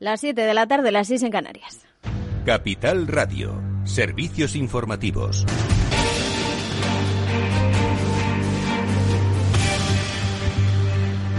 Las 7 de la tarde, las 6 en Canarias. Capital Radio, servicios informativos.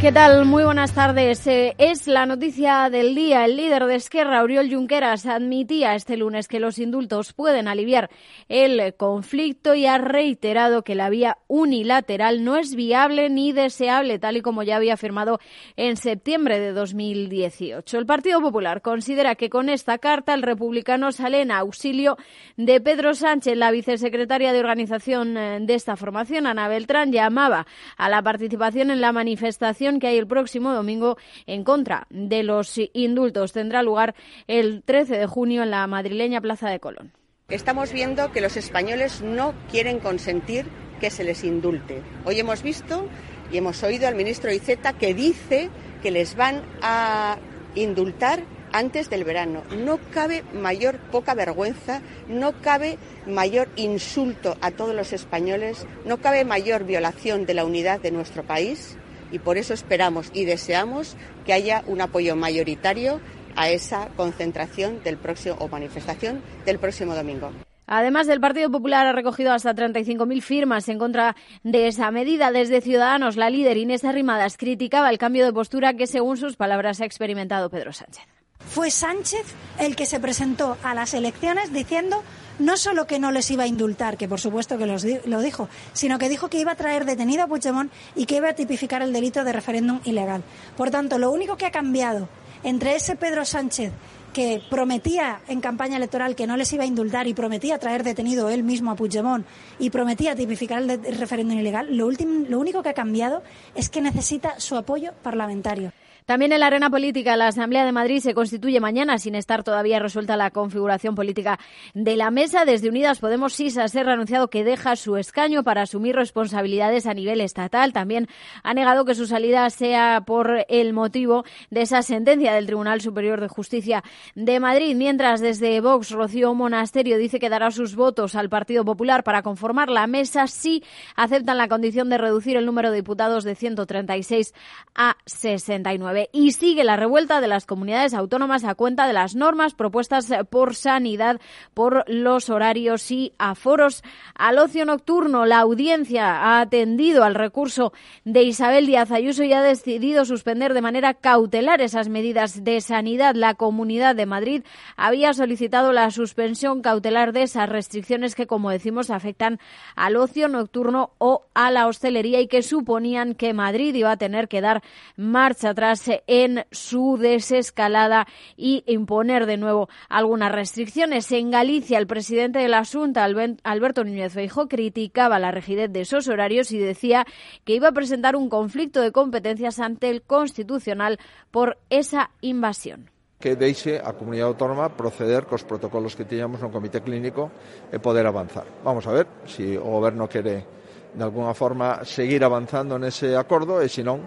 ¿Qué tal? Muy buenas tardes. Eh, es la noticia del día. El líder de Esquerra, Oriol Junqueras, admitía este lunes que los indultos pueden aliviar el conflicto y ha reiterado que la vía unilateral no es viable ni deseable, tal y como ya había afirmado en septiembre de 2018. El Partido Popular considera que con esta carta el republicano sale en auxilio de Pedro Sánchez. La vicesecretaria de organización eh, de esta formación, Ana Beltrán, llamaba a la participación en la manifestación que hay el próximo domingo en contra de los indultos. Tendrá lugar el 13 de junio en la madrileña Plaza de Colón. Estamos viendo que los españoles no quieren consentir que se les indulte. Hoy hemos visto y hemos oído al ministro Iceta que dice que les van a indultar antes del verano. No cabe mayor poca vergüenza, no cabe mayor insulto a todos los españoles, no cabe mayor violación de la unidad de nuestro país y por eso esperamos y deseamos que haya un apoyo mayoritario a esa concentración del próximo o manifestación del próximo domingo. Además, el Partido Popular ha recogido hasta 35.000 firmas en contra de esa medida. Desde Ciudadanos, la líder Inés Arrimadas criticaba el cambio de postura que, según sus palabras, ha experimentado Pedro Sánchez. Fue Sánchez el que se presentó a las elecciones diciendo no solo que no les iba a indultar, que por supuesto que lo dijo, sino que dijo que iba a traer detenido a Puigdemont y que iba a tipificar el delito de referéndum ilegal. Por tanto, lo único que ha cambiado entre ese Pedro Sánchez que prometía en campaña electoral que no les iba a indultar y prometía traer detenido él mismo a Puigdemont y prometía tipificar el, el referéndum ilegal, lo, lo único que ha cambiado es que necesita su apoyo parlamentario. También en la arena política, la Asamblea de Madrid se constituye mañana sin estar todavía resuelta la configuración política de la mesa. Desde Unidas Podemos, Sisa ha anunciado que deja su escaño para asumir responsabilidades a nivel estatal. También ha negado que su salida sea por el motivo de esa sentencia del Tribunal Superior de Justicia de Madrid. Mientras desde Vox, Rocío Monasterio dice que dará sus votos al Partido Popular para conformar la mesa si aceptan la condición de reducir el número de diputados de 136 a 69 y sigue la revuelta de las comunidades autónomas a cuenta de las normas propuestas por Sanidad por los horarios y aforos al ocio nocturno. La audiencia ha atendido al recurso de Isabel Díaz Ayuso y ha decidido suspender de manera cautelar esas medidas de sanidad. La Comunidad de Madrid había solicitado la suspensión cautelar de esas restricciones que, como decimos, afectan al ocio nocturno o a la hostelería y que suponían que Madrid iba a tener que dar marcha atrás en su desescalada y imponer de nuevo algunas restricciones. En Galicia, el presidente de la Junta, Alberto Núñez Feijóo, criticaba la rigidez de esos horarios y decía que iba a presentar un conflicto de competencias ante el Constitucional por esa invasión que deixe a comunidade autónoma proceder cos protocolos que tiñamos no comité clínico e poder avanzar. Vamos a ver si o goberno quere de alguna forma seguir avanzando nese acordo e se non,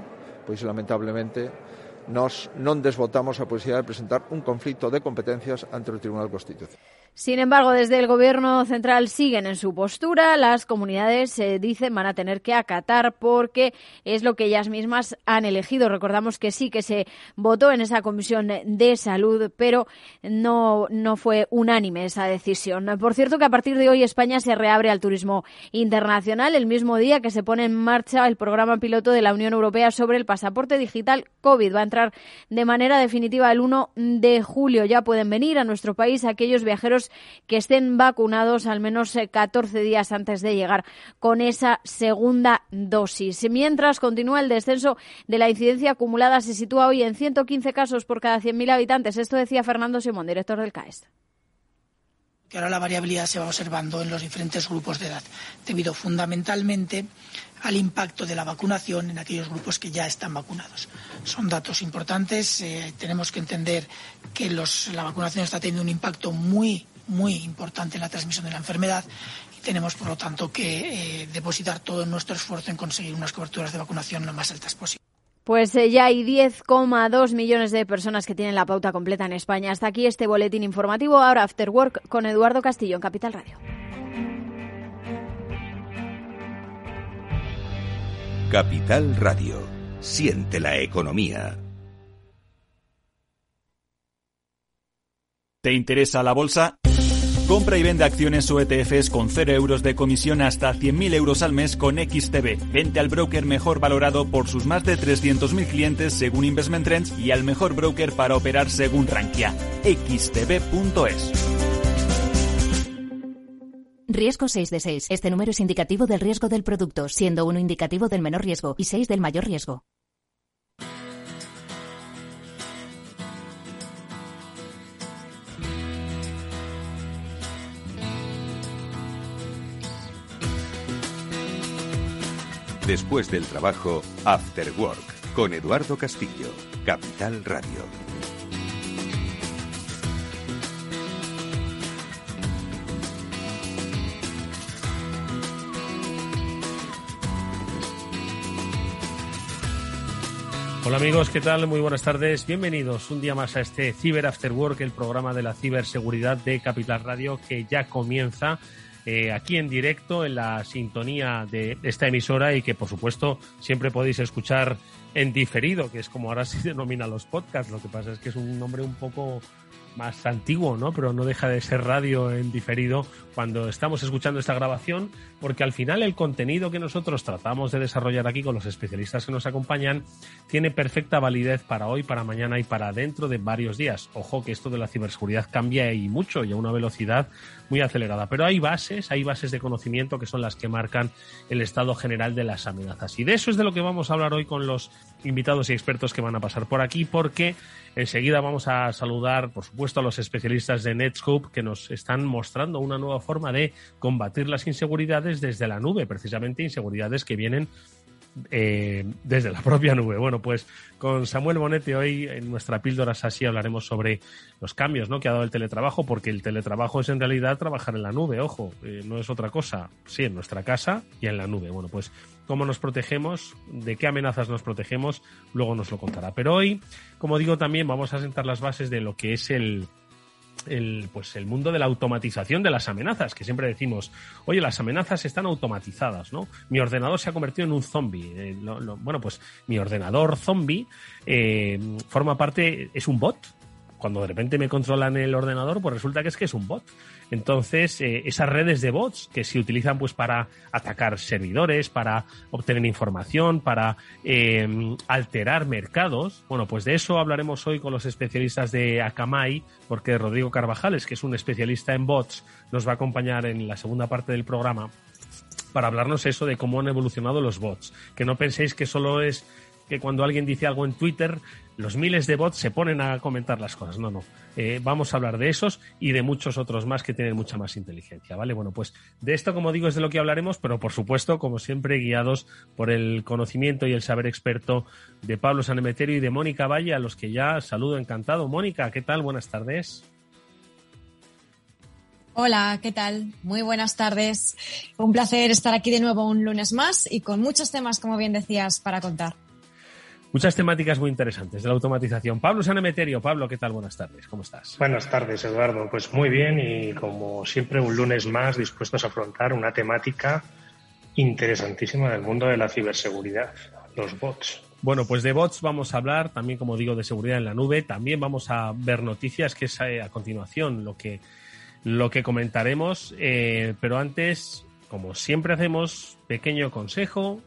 pois lamentablemente nos non desbotamos a posibilidad de presentar un conflito de competencias ante o Tribunal Constitucional. Sin embargo, desde el Gobierno central siguen en su postura. Las comunidades se dicen van a tener que acatar porque es lo que ellas mismas han elegido. Recordamos que sí que se votó en esa comisión de salud, pero no, no fue unánime esa decisión. Por cierto, que a partir de hoy España se reabre al turismo internacional el mismo día que se pone en marcha el programa piloto de la Unión Europea sobre el pasaporte digital COVID. Va a entrar de manera definitiva el 1 de julio. Ya pueden venir a nuestro país aquellos viajeros que estén vacunados al menos 14 eh, días antes de llegar con esa segunda dosis. Mientras continúa el descenso de la incidencia acumulada, se sitúa hoy en 115 casos por cada 100.000 habitantes. Esto decía Fernando Simón, director del CAES que ahora la variabilidad se va observando en los diferentes grupos de edad, debido fundamentalmente al impacto de la vacunación en aquellos grupos que ya están vacunados. Son datos importantes. Eh, tenemos que entender que la vacunación está teniendo un impacto muy muy importante en la transmisión de la enfermedad y tenemos, por lo tanto, que eh, depositar todo nuestro esfuerzo en conseguir unas coberturas de vacunación lo más altas posible. Pues eh, ya hay 10,2 millones de personas que tienen la pauta completa en España. Hasta aquí este boletín informativo. Ahora After Work con Eduardo Castillo en Capital Radio. Capital Radio. Siente la economía. ¿Te interesa la bolsa? Compra y vende acciones o ETFs con 0 euros de comisión hasta 100.000 euros al mes con XTB. Vente al broker mejor valorado por sus más de 300.000 clientes según Investment Trends y al mejor broker para operar según Rankia. xtb.es. Riesgo 6 de 6. Este número es indicativo del riesgo del producto, siendo uno indicativo del menor riesgo y 6 del mayor riesgo. Después del trabajo, After Work, con Eduardo Castillo, Capital Radio. Hola amigos, ¿qué tal? Muy buenas tardes. Bienvenidos un día más a este Cyber After Work, el programa de la ciberseguridad de Capital Radio que ya comienza eh, aquí en directo en la sintonía de esta emisora y que por supuesto siempre podéis escuchar en diferido, que es como ahora se denomina los podcasts. Lo que pasa es que es un nombre un poco más antiguo, ¿no? Pero no deja de ser radio en diferido cuando estamos escuchando esta grabación, porque al final el contenido que nosotros tratamos de desarrollar aquí con los especialistas que nos acompañan tiene perfecta validez para hoy, para mañana y para dentro de varios días. Ojo que esto de la ciberseguridad cambia y mucho y a una velocidad muy acelerada, pero hay bases, hay bases de conocimiento que son las que marcan el estado general de las amenazas. Y de eso es de lo que vamos a hablar hoy con los invitados y expertos que van a pasar por aquí, porque enseguida vamos a saludar, por supuesto, a los especialistas de Netscope que nos están mostrando una nueva forma de combatir las inseguridades desde la nube, precisamente inseguridades que vienen eh, desde la propia nube. Bueno, pues con Samuel Bonete hoy en nuestra píldora así hablaremos sobre los cambios ¿no? que ha dado el teletrabajo, porque el teletrabajo es en realidad trabajar en la nube, ojo, eh, no es otra cosa, sí, en nuestra casa y en la nube. Bueno, pues cómo nos protegemos, de qué amenazas nos protegemos, luego nos lo contará. Pero hoy, como digo, también vamos a sentar las bases de lo que es el, el, pues el mundo de la automatización de las amenazas, que siempre decimos, oye, las amenazas están automatizadas, ¿no? Mi ordenador se ha convertido en un zombie. Eh, bueno, pues mi ordenador zombie eh, forma parte, es un bot, cuando de repente me controlan el ordenador, pues resulta que es que es un bot. Entonces, eh, esas redes de bots que se utilizan pues para atacar servidores, para obtener información, para eh, alterar mercados, bueno, pues de eso hablaremos hoy con los especialistas de Akamai, porque Rodrigo Carvajales, que es un especialista en bots, nos va a acompañar en la segunda parte del programa para hablarnos eso de cómo han evolucionado los bots. Que no penséis que solo es que cuando alguien dice algo en Twitter, los miles de bots se ponen a comentar las cosas. No, no. Eh, vamos a hablar de esos y de muchos otros más que tienen mucha más inteligencia, ¿vale? Bueno, pues de esto, como digo, es de lo que hablaremos, pero por supuesto, como siempre, guiados por el conocimiento y el saber experto de Pablo Sanemeterio y de Mónica Valle, a los que ya saludo encantado. Mónica, ¿qué tal? Buenas tardes. Hola, ¿qué tal? Muy buenas tardes. Un placer estar aquí de nuevo un lunes más y con muchos temas, como bien decías, para contar. Muchas temáticas muy interesantes de la automatización. Pablo Sanemeterio, Pablo, ¿qué tal? Buenas tardes, ¿cómo estás? Buenas tardes, Eduardo. Pues muy bien y como siempre un lunes más dispuestos a afrontar una temática interesantísima del mundo de la ciberseguridad, los bots. Bueno, pues de bots vamos a hablar, también como digo, de seguridad en la nube, también vamos a ver noticias, que es eh, a continuación lo que, lo que comentaremos, eh, pero antes, como siempre hacemos, pequeño consejo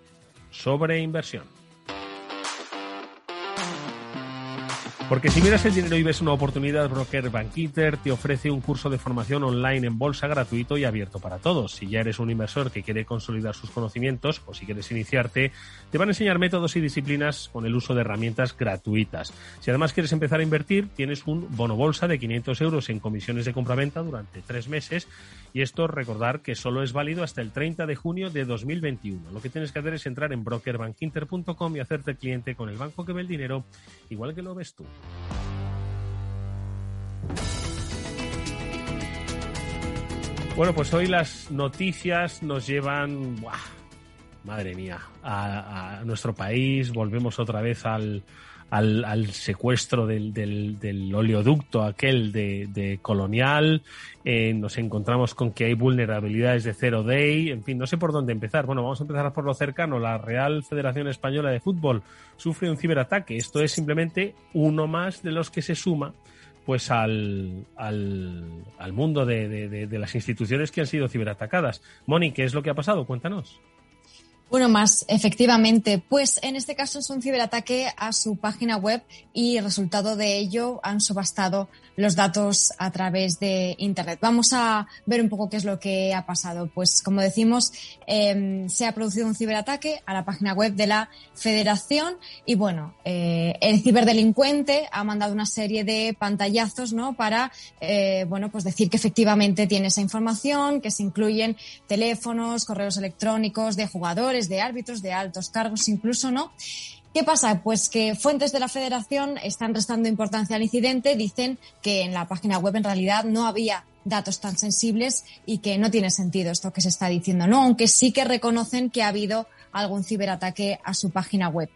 sobre inversión. Porque si miras el dinero y ves una oportunidad, Broker Bankinter te ofrece un curso de formación online en bolsa gratuito y abierto para todos. Si ya eres un inversor que quiere consolidar sus conocimientos o si quieres iniciarte, te van a enseñar métodos y disciplinas con el uso de herramientas gratuitas. Si además quieres empezar a invertir, tienes un bono bolsa de 500 euros en comisiones de compraventa durante tres meses y esto recordar que solo es válido hasta el 30 de junio de 2021. Lo que tienes que hacer es entrar en brokerbankinter.com y hacerte cliente con el banco que ve el dinero, igual que lo ves tú. Bueno, pues hoy las noticias nos llevan, madre mía, a, nuestro país. Volvemos otra vez al, al, secuestro del, del, oleoducto aquel de, Colonial. Eh, nos encontramos con que hay vulnerabilidades de Zero Day. En fin, no sé por dónde empezar. Bueno, vamos a empezar por lo cercano. La Real Federación Española de Fútbol sufre un ciberataque. Esto es simplemente uno más de los que se suma pues al, al, mundo de, de, las instituciones que han sido ciberatacadas. Moni, ¿qué es lo que ha pasado? Cuéntanos. Bueno, más efectivamente, pues en este caso es un ciberataque a su página web y resultado de ello han subastado los datos a través de Internet. Vamos a ver un poco qué es lo que ha pasado. Pues como decimos, em, se ha producido un ciberataque a la página web de la Federación y bueno, eh, el ciberdelincuente ha mandado una serie de pantallazos, ¿no? Para, eh, bueno, pues decir que efectivamente tiene esa información, que se incluyen teléfonos, correos electrónicos de jugadores, de árbitros, de altos cargos, incluso, ¿no? ¿Qué pasa? Pues que fuentes de la federación están restando importancia al incidente, dicen que en la página web en realidad no había datos tan sensibles y que no tiene sentido esto que se está diciendo, ¿no? Aunque sí que reconocen que ha habido algún ciberataque a su página web.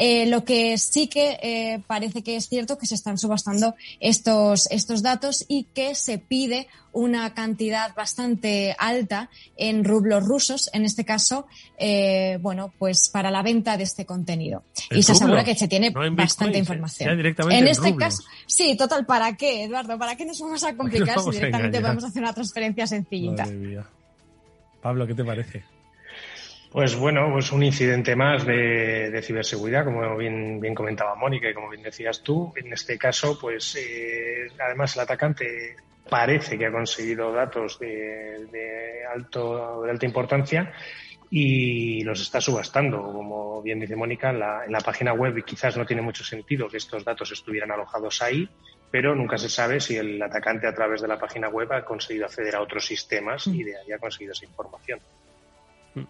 Eh, lo que sí que eh, parece que es cierto que se están subastando estos, estos datos y que se pide una cantidad bastante alta en rublos rusos, en este caso, eh, bueno, pues para la venta de este contenido. Y se asegura que se tiene bastante información. en, este caso, sí, total, ¿para qué, Eduardo? ¿Para qué nos vamos a complicar si directamente podemos hacer una transferencia sencillita? Pablo, ¿qué te parece? Pues bueno, pues un incidente más de, ciberseguridad, como bien, comentaba Mónica y como bien decías tú. En este caso, pues eh, además el atacante parece que ha conseguido datos de, alto, de alta importancia y los está subastando. Como bien dice Mónica, en la, en la página web quizás no tiene mucho sentido que estos datos estuvieran alojados ahí, pero nunca se sabe si el atacante a través de la página web ha conseguido acceder a otros sistemas y de ahí ha conseguido esa información. Mm.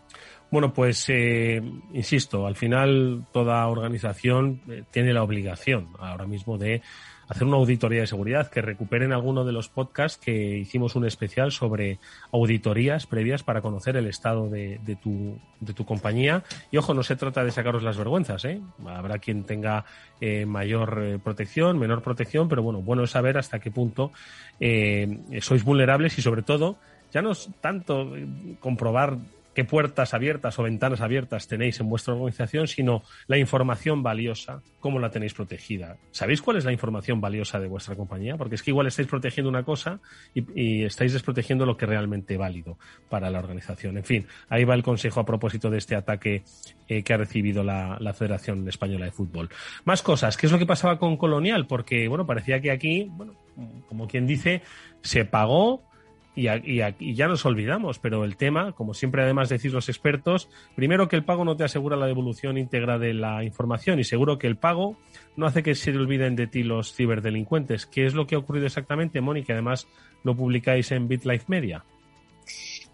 Bueno, pues eh, insisto, al final toda organización eh, tiene la obligación ahora mismo de hacer una auditoría de seguridad, que recuperen alguno de los podcasts que hicimos un especial sobre auditorías previas para conocer el estado de, tu, de tu compañía. Y ojo, no se trata de sacaros las vergüenzas, ¿eh? Habrá quien tenga eh, mayor protección, menor protección, pero bueno, bueno es saber hasta qué punto sois vulnerables y sobre todo ya no es tanto comprobar qué puertas abiertas o ventanas abiertas tenéis en vuestra organización, sino la información valiosa, cómo la tenéis protegida. ¿Sabéis cuál es la información valiosa de vuestra compañía? Porque es que igual estáis protegiendo una cosa y, estáis desprotegiendo lo que es realmente válido para la organización. En fin, ahí va el consejo a propósito de este ataque eh, que ha recibido la, la, Federación Española de Fútbol. Más cosas. ¿Qué es lo que pasaba con Colonial? Porque, bueno, parecía que aquí, bueno, como quien dice, se pagó y, ya nos olvidamos, pero el tema, como siempre además decís los expertos, primero que el pago no te asegura la devolución íntegra de la información y seguro que el pago no hace que se olviden de ti los ciberdelincuentes. ¿Qué es lo que ha ocurrido exactamente, Mónica? Además lo publicáis en BitLife Media.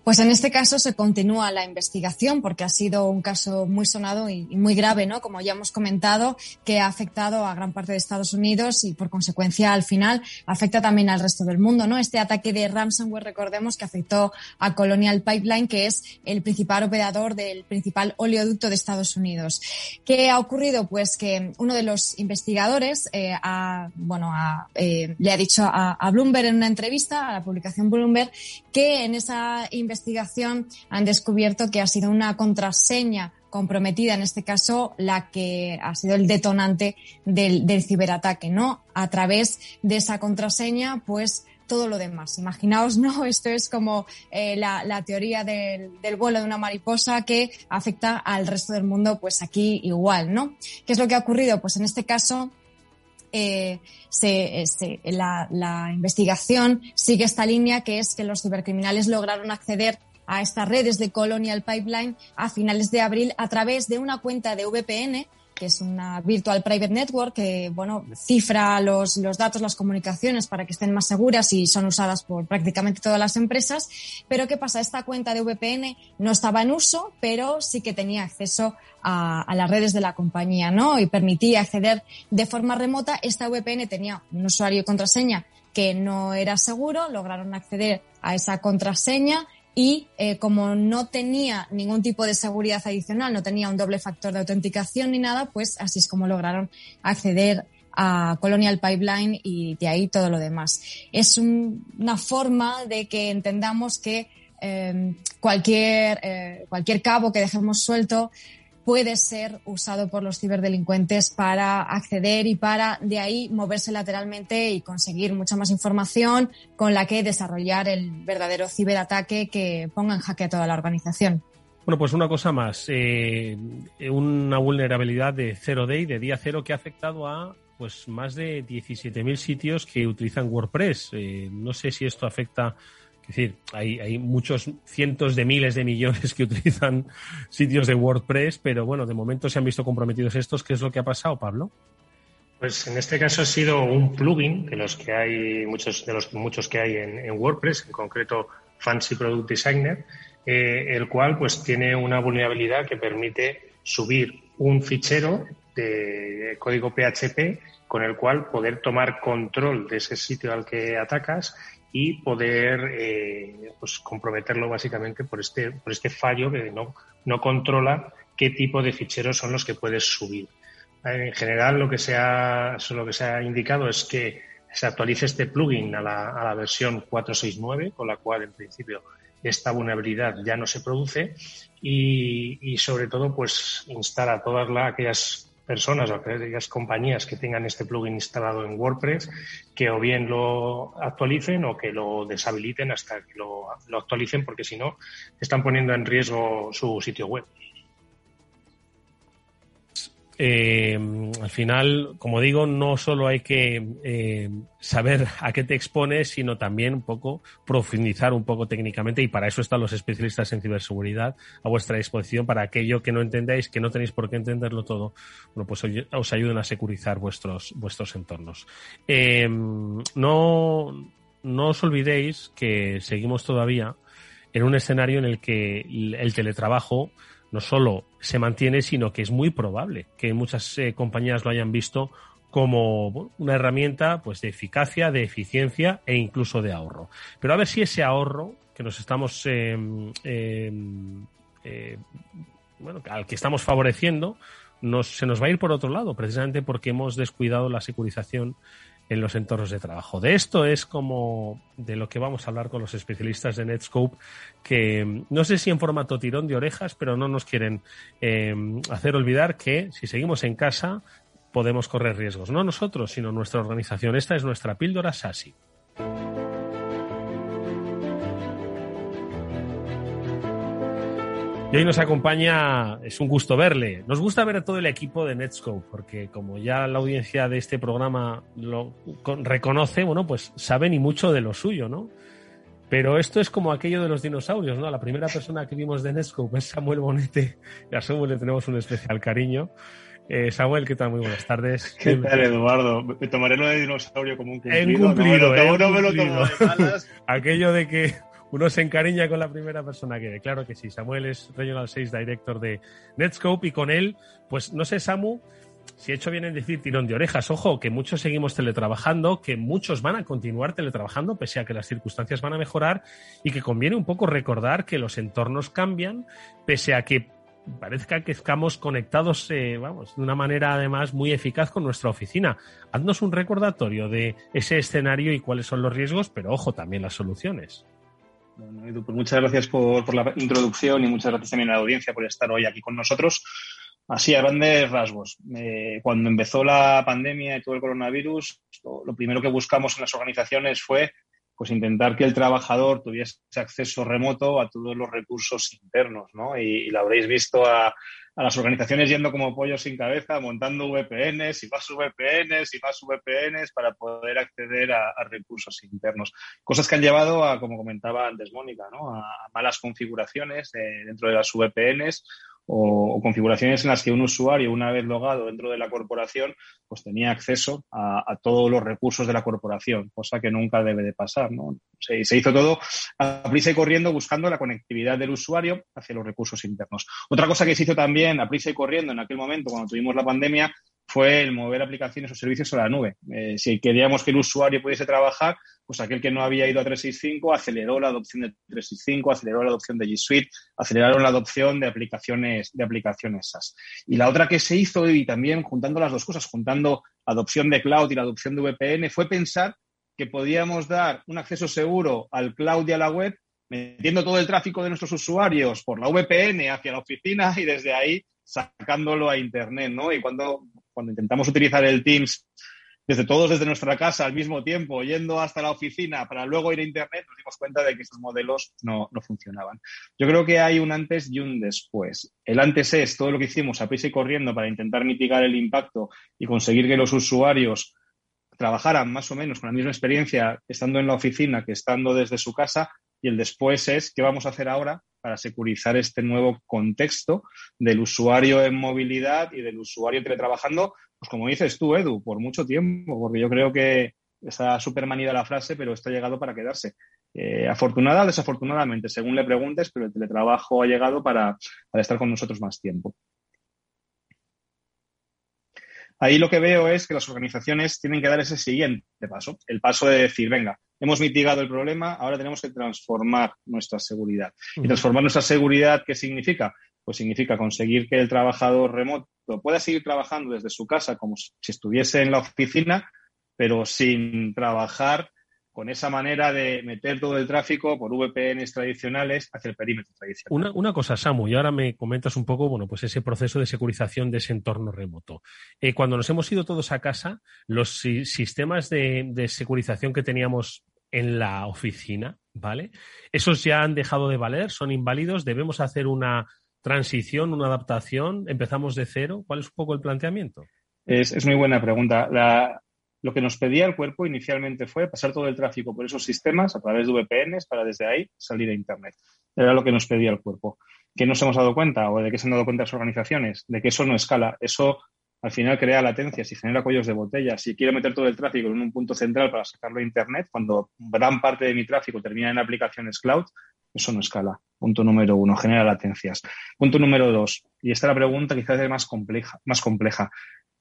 Pues en este caso se continúa la investigación porque ha sido un caso muy sonado y, muy grave, ¿no? Como ya hemos comentado, que ha afectado a gran parte de Estados Unidos y por consecuencia al final afecta también al resto del mundo, ¿no? Este ataque de ransomware, recordemos que afectó a Colonial Pipeline, que es el principal operador del principal oleoducto de Estados Unidos. ¿Qué ha ocurrido? Pues que uno de los investigadores eh, ha, bueno, eh, le ha dicho a, a Bloomberg en una entrevista, a la publicación Bloomberg, que en esa investigación investigación han descubierto que ha sido una contraseña comprometida, en este caso, la que ha sido el detonante del, ciberataque, ¿no? A través de esa contraseña, pues todo lo demás. Imaginaos, ¿no? Esto es como eh, la, teoría del, vuelo de una mariposa que afecta al resto del mundo, pues aquí igual, ¿no? ¿Qué es lo que ha ocurrido? Pues en este caso, eh, se, este, la, la investigación sigue esta línea que es que los cibercriminales lograron acceder a estas redes de Colonial Pipeline a finales de abril a través de una cuenta de VPN que es una Virtual Private Network que, bueno, cifra los, los datos, las comunicaciones para que estén más seguras y son usadas por prácticamente todas las empresas. Pero ¿qué pasa? Esta cuenta de VPN no estaba en uso, pero sí que tenía acceso a, a las redes de la compañía, ¿no? Y permitía acceder de forma remota. Esta VPN tenía un usuario y contraseña que no era seguro, lograron acceder a esa contraseña y eh, como no tenía ningún tipo de seguridad adicional, no tenía un doble factor de autenticación ni nada, pues así es como lograron acceder a Colonial Pipeline y de ahí todo lo demás. Es una forma de que entendamos que em, cualquier, eh, cualquier cabo que dejemos suelto puede ser usado por los ciberdelincuentes para acceder y para de ahí moverse lateralmente y conseguir mucha más información con la que desarrollar el verdadero ciberataque que ponga en jaque a toda la organización. Bueno, pues una cosa más, eh, una vulnerabilidad de cero day, de día cero, que ha afectado a pues más de 17.000 sitios que utilizan WordPress. Eh, no sé si esto afecta es decir, hay, muchos cientos de miles de millones que utilizan sitios de WordPress, pero bueno, de momento se han visto comprometidos estos. ¿Qué es lo que ha pasado, Pablo? Pues en este caso ha sido un plugin de los que hay muchos de los muchos que hay en, WordPress, en concreto Fancy Product Designer, eh, el cual pues tiene una vulnerabilidad que permite subir un fichero de código PHP con el cual poder tomar control de ese sitio al que atacas y poder eh, pues comprometerlo básicamente por este, por este fallo que no, no controla qué tipo de ficheros son los que puedes subir. En general, lo que se ha, lo que se ha indicado es que se actualice este plugin a la, a la versión 469, con la cual en principio esta vulnerabilidad ya no se produce y, sobre todo pues instar a todas las, aquellas personas o aquellas compañías que tengan este plugin instalado en WordPress que o bien lo actualicen o que lo deshabiliten hasta que lo, lo actualicen porque si no están poniendo en riesgo su sitio web. Eh, al final, como digo, no solo hay que eh, saber a qué te expones, sino también un poco profundizar un poco técnicamente y para eso están los especialistas en ciberseguridad a vuestra disposición para aquello que no entendáis, que no tenéis por qué entenderlo todo, bueno, pues os ayuden a securizar vuestros, vuestros entornos. Eh, no, no os olvidéis que seguimos todavía en un escenario en el que el teletrabajo no solo se mantiene, sino que es muy probable que muchas eh, compañías lo hayan visto como una herramienta pues, de eficacia, de eficiencia e incluso de ahorro. Pero a ver si ese ahorro que nos estamos em, em, eh, bueno, al que estamos favoreciendo se nos va a ir por otro lado, precisamente porque hemos descuidado la securización en los entornos de trabajo. De esto es como de lo que vamos a hablar con los especialistas de Netscope, que no sé si en formato tirón de orejas, pero no nos quieren eh, hacer olvidar que si seguimos en casa podemos correr riesgos. No nosotros, sino nuestra organización. Esta es nuestra píldora SASI. Y hoy nos acompaña, es un gusto verle. Nos gusta ver a todo el equipo de Netscope, porque como ya la audiencia de este programa lo reconoce, bueno, pues saben y mucho de lo suyo, ¿no? Pero esto es como aquello de los dinosaurios, ¿no? La primera persona que vimos de Netscope es Samuel Bonete, y a Samuel le tenemos un especial cariño. Eh, Samuel, ¿qué tal? Muy buenas tardes. ¿Qué tal, Eduardo? Me tomaré lo de dinosaurio como un cumplido. Un cumplido, no, me lo tomo de Aquello de que uno se encariña con la primera persona que ve. Claro que sí, Samuel es Regional 6 Director de Netscope y con él, pues no sé, Samu, si he hecho bien en decir tirón de orejas, ojo, que muchos seguimos teletrabajando, que muchos van a continuar teletrabajando pese a que las circunstancias van a mejorar y que conviene un poco recordar que los entornos cambian pese a que parezca que estamos conectados, eh, vamos, de una manera además muy eficaz con nuestra oficina. Haznos un recordatorio de ese escenario y cuáles son los riesgos, pero ojo, también las soluciones. Bueno, Edu, pues muchas gracias por, la introducción y muchas gracias también a la audiencia por estar hoy aquí con nosotros. Así, a grandes rasgos, eh, cuando empezó la pandemia y todo el coronavirus, lo, primero que buscamos en las organizaciones fue pues intentar que el trabajador tuviese acceso remoto a todos los recursos internos, ¿no? Y, lo habréis visto a, las organizaciones yendo como pollos sin cabeza, montando VPNs y más VPNs y más VPNs para poder acceder a, recursos internos. Cosas que han llevado a, como comentaba antes Mónica, ¿no? a, malas configuraciones eh, dentro de las VPNs o, configuraciones en las que un usuario, una vez logado dentro de la corporación, pues tenía acceso a, todos los recursos de la corporación, cosa que nunca debe de pasar. ¿no? Se, hizo todo a prisa y corriendo buscando la conectividad del usuario hacia los recursos internos. Otra cosa que se hizo también a prisa y corriendo en aquel momento, cuando tuvimos la pandemia, fue el mover aplicaciones o servicios a la nube. Eh, si queríamos que el usuario pudiese trabajar, pues aquel que no había ido a 365 aceleró la adopción de 365, aceleró la adopción de G Suite, aceleraron la adopción de aplicaciones, de aplicaciones SaaS. Y la otra que se hizo, y también juntando las dos cosas, juntando adopción de cloud y la adopción de VPN, fue pensar que podíamos dar un acceso seguro al cloud y a la web, metiendo todo el tráfico de nuestros usuarios por la VPN hacia la oficina y desde ahí sacándolo a Internet, ¿no? Y cuando, cuando intentamos utilizar el Teams desde todos desde nuestra casa al mismo tiempo, yendo hasta la oficina para luego ir a Internet, nos dimos cuenta de que estos modelos no, no, funcionaban. Yo creo que hay un antes y un después. El antes es todo lo que hicimos a prisa y corriendo para intentar mitigar el impacto y conseguir que los usuarios trabajaran más o menos con la misma experiencia estando en la oficina que estando desde su casa. Y el después es qué vamos a hacer ahora para securizar este nuevo contexto del usuario en movilidad y del usuario teletrabajando, pues como dices tú, Edu, por mucho tiempo, porque yo creo que está súper manida la frase, pero esto ha llegado para quedarse. Eh, afortunada o desafortunadamente, según le preguntes, pero el teletrabajo ha llegado para estar con nosotros más tiempo. Ahí lo que veo es que las organizaciones tienen que dar ese siguiente paso, el paso de decir, venga, hemos mitigado el problema, ahora tenemos que transformar nuestra seguridad. Y transformar nuestra seguridad, ¿qué significa? Pues significa conseguir que el trabajador remoto pueda seguir trabajando desde su casa como si estuviese en la oficina, pero sin trabajar con esa manera de meter todo el tráfico por VPNs tradicionales hacia el perímetro tradicional. Una, cosa, Samu, y ahora me comentas un poco, bueno, pues ese proceso de securización de ese entorno remoto. Eh, cuando nos hemos ido todos a casa, los sistemas de, de securización que teníamos en la oficina, ¿vale? Esos ya han dejado de valer, son inválidos, debemos hacer una transición, una adaptación, empezamos de cero. ¿Cuál es un poco el planteamiento? Es, es muy buena pregunta. La, lo que nos pedía el cuerpo inicialmente fue pasar todo el tráfico por esos sistemas a través de VPNs para desde ahí salir a Internet. Era lo que nos pedía el cuerpo. ¿Qué nos hemos dado cuenta o de qué se han dado cuenta las organizaciones? De que eso no escala. Eso al final crea latencias y genera cuellos de botella. Si quiero meter todo el tráfico en un punto central para sacarlo a Internet, cuando gran parte de mi tráfico termina en aplicaciones cloud, eso no escala. Punto número uno, genera latencias. Punto número dos, y esta es la pregunta quizás es más compleja, más compleja.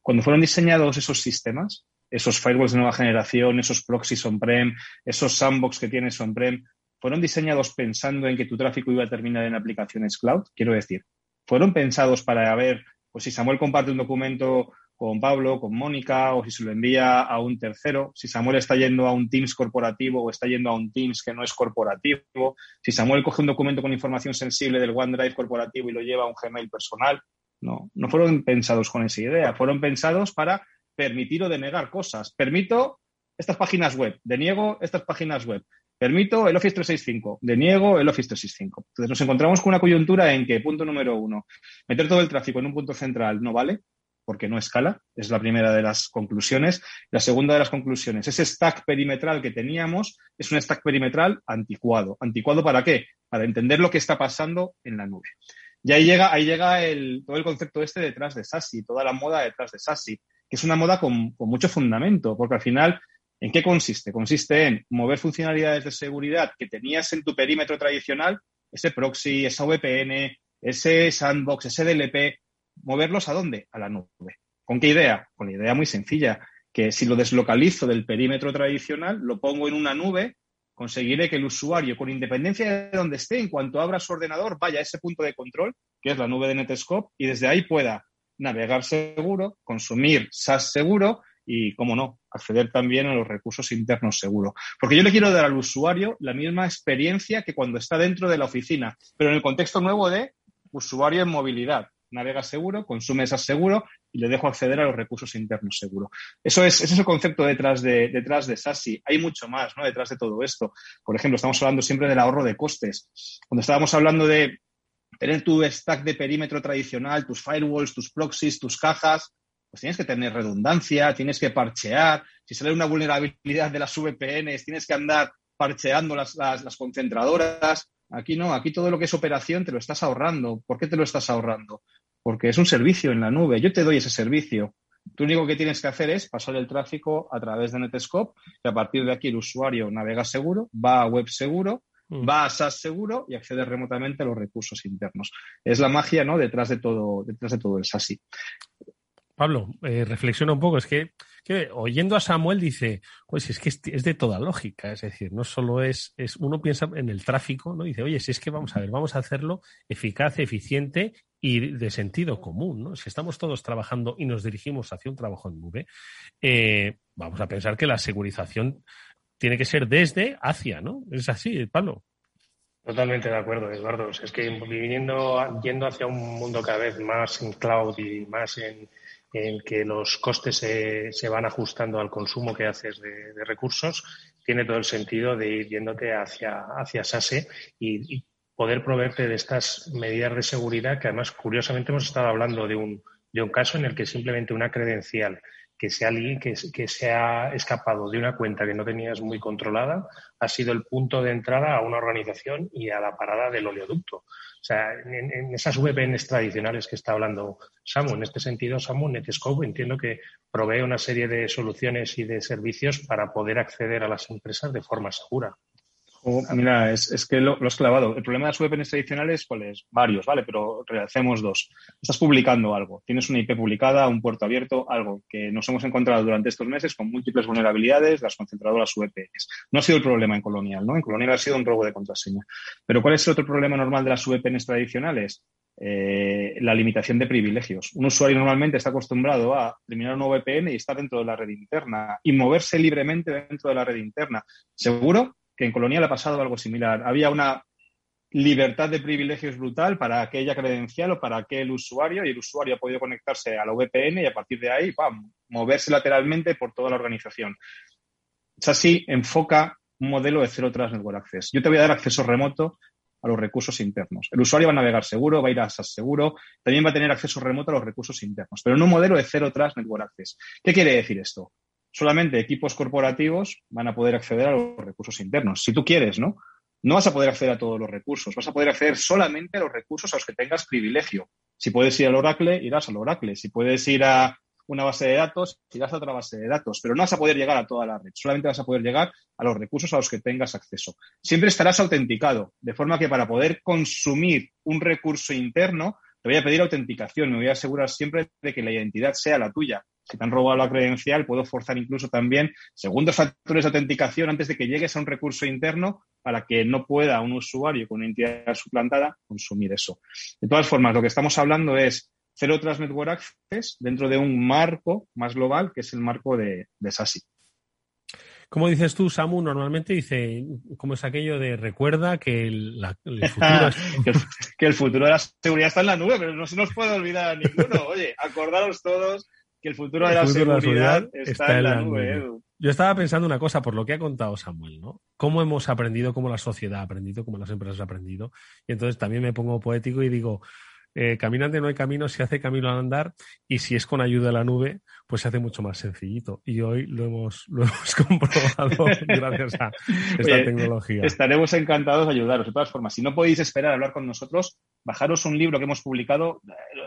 Cuando fueron diseñados esos sistemas, esos firewalls de nueva generación, esos proxies on-prem, esos sandbox que tienes on-prem, fueron diseñados pensando en que tu tráfico iba a terminar en aplicaciones cloud. Quiero decir, fueron pensados para ver, pues si Samuel comparte un documento con Pablo, con Mónica, o si se lo envía a un tercero, si Samuel está yendo a un Teams corporativo o está yendo a un Teams que no es corporativo, si Samuel coge un documento con información sensible del OneDrive corporativo y lo lleva a un Gmail personal. No, no fueron pensados con esa idea, fueron pensados para permitir o denegar cosas. Permito estas páginas web, deniego estas páginas web. Permito el Office 365, deniego el Office 365. Entonces nos encontramos con una coyuntura en que, punto número uno, meter todo el tráfico en un punto central no vale, porque no escala, es la primera de las conclusiones. La segunda de las conclusiones, ese stack perimetral que teníamos es un stack perimetral anticuado. ¿Anticuado para qué? Para entender lo que está pasando en la nube. Y ahí llega, ahí llega todo el concepto este detrás de SASI, toda la moda detrás de SASI que es una moda con, mucho fundamento, porque al final, ¿en qué consiste? Consiste en mover funcionalidades de seguridad que tenías en tu perímetro tradicional, ese proxy, esa VPN, ese sandbox, ese DLP, moverlos a dónde? A la nube. ¿Con qué idea? Con la idea muy sencilla, que si lo deslocalizo del perímetro tradicional, lo pongo en una nube, conseguiré que el usuario, con independencia de donde esté, en cuanto abra su ordenador, vaya a ese punto de control, que es la nube de Netscope, y desde ahí pueda navegar seguro, consumir SaaS seguro y, como no, acceder también a los recursos internos seguro. Porque yo le quiero dar al usuario la misma experiencia que cuando está dentro de la oficina, pero en el contexto nuevo de usuario en movilidad. Navega seguro, consume SaaS seguro y le dejo acceder a los recursos internos seguro. Eso es, ese es el concepto detrás de, detrás de SASI. Hay mucho más ¿no? detrás de todo esto. Por ejemplo, estamos hablando siempre del ahorro de costes. Cuando estábamos hablando de tener tu stack de perímetro tradicional, tus firewalls, tus proxies, tus cajas, pues tienes que tener redundancia, tienes que parchear. Si sale una vulnerabilidad de las VPNs, tienes que andar parcheando las, las, concentradoras. Aquí no, aquí todo lo que es operación te lo estás ahorrando. ¿Por qué te lo estás ahorrando? Porque es un servicio en la nube. Yo te doy ese servicio. Tú único que tienes que hacer es pasar el tráfico a través de Netscope y a partir de aquí el usuario navega seguro, va a web seguro Mm. va a SaaS seguro y accede remotamente a los recursos internos. Es la magia, ¿no? Detrás de todo, detrás de todo el SASI. Pablo, eh, reflexiona un poco. Es que, oyendo a Samuel dice, pues es que es, de toda lógica. Es decir, no solo es, es, uno piensa en el tráfico, ¿no? dice, oye, si es que vamos a ver, vamos a hacerlo eficaz, eficiente y de sentido común, ¿no? Si estamos todos trabajando y nos dirigimos hacia un trabajo en nube, eh, vamos a pensar que la segurización tiene que ser desde hacia, ¿no? Es así, Pablo. Totalmente de acuerdo, Eduardo. Es que viniendo, yendo hacia un mundo cada vez más en cloud y más en, que los costes se, van ajustando al consumo que haces de, recursos, tiene todo el sentido de ir yéndote hacia, hacia SASE y, y, poder proveerte de estas medidas de seguridad que además, curiosamente, hemos estado hablando de un, de un caso en el que simplemente una credencial que sea alguien que, que, se ha escapado de una cuenta que no tenías muy controlada ha sido el punto de entrada a una organización y a la parada del oleoducto. O sea, en, esas VPNs tradicionales que está hablando Samu, en este sentido, Samu, Netscope entiendo que provee una serie de soluciones y de servicios para poder acceder a las empresas de forma segura. Mira, es, que lo, has clavado. El problema de las VPNs tradicionales, ¿cuál es? Varios, ¿vale? Pero realicemos dos. Estás publicando algo. Tienes una IP publicada, un puerto abierto, algo que nos hemos encontrado durante estos meses con múltiples vulnerabilidades, las concentradoras VPNs. No ha sido el problema en Colonial, ¿no? En Colonial ha sido un robo de contraseña. Pero ¿cuál es el otro problema normal de las VPNs tradicionales? Eh, la limitación de privilegios. Un usuario normalmente está acostumbrado a terminar un VPN y estar dentro de la red interna y moverse libremente dentro de la red interna. Seguro que en Colonial ha pasado algo similar. Había una libertad de privilegios brutal para aquella credencial o para aquel usuario y el usuario ha podido conectarse a la VPN y a partir de ahí moverse lateralmente por toda la organización. Así, enfoca un modelo de Zero Trust Network Access. Yo te voy a dar acceso remoto a los recursos internos. El usuario va a navegar seguro, va a ir a SAS seguro, también va a tener acceso remoto a los recursos internos, pero en un modelo de Zero Trust Network Access. ¿Qué quiere decir esto? Solamente equipos corporativos van a poder acceder a los recursos internos. Si tú quieres, ¿no? No vas a poder acceder a todos los recursos, vas a poder acceder solamente a los recursos a los que tengas privilegio. Si puedes ir al Oracle, irás al Oracle. Si puedes ir a una base de datos, irás a otra base de datos, pero no vas a poder llegar a toda la red, solamente vas a poder llegar a los recursos a los que tengas acceso. Siempre estarás autenticado, de forma que para poder consumir un recurso interno, te voy a pedir autenticación, me voy a asegurar siempre de que la identidad sea la tuya si te han robado la credencial, puedo forzar incluso también segundos factores de autenticación antes de que llegues a un recurso interno para que no pueda un usuario con una entidad suplantada consumir eso. De todas formas, lo que estamos hablando es Zero Trust Network Access dentro de un marco más global, que es el marco de, de SASI. Como dices tú, Samu, normalmente dice, ¿cómo es aquello de recuerda que el, futuro que el futuro de la seguridad está en la nube, pero no se nos puede olvidar ninguno. Oye, acordaros todos que el futuro, de, la seguridad está, en la, nube. Yo estaba pensando una cosa por lo que ha contado Samuel, ¿no? Cómo hemos aprendido, cómo la sociedad ha aprendido, cómo las empresas han aprendido. Y entonces también me pongo poético y digo, eh, caminante no hay camino, se hace camino al andar y si es con ayuda de la nube, pues se hace mucho más sencillito. Y hoy lo hemos, lo hemos comprobado gracias a esta tecnología. Estaremos encantados de ayudaros. De todas formas, si no podéis esperar a hablar con nosotros, bajaros un libro que hemos publicado.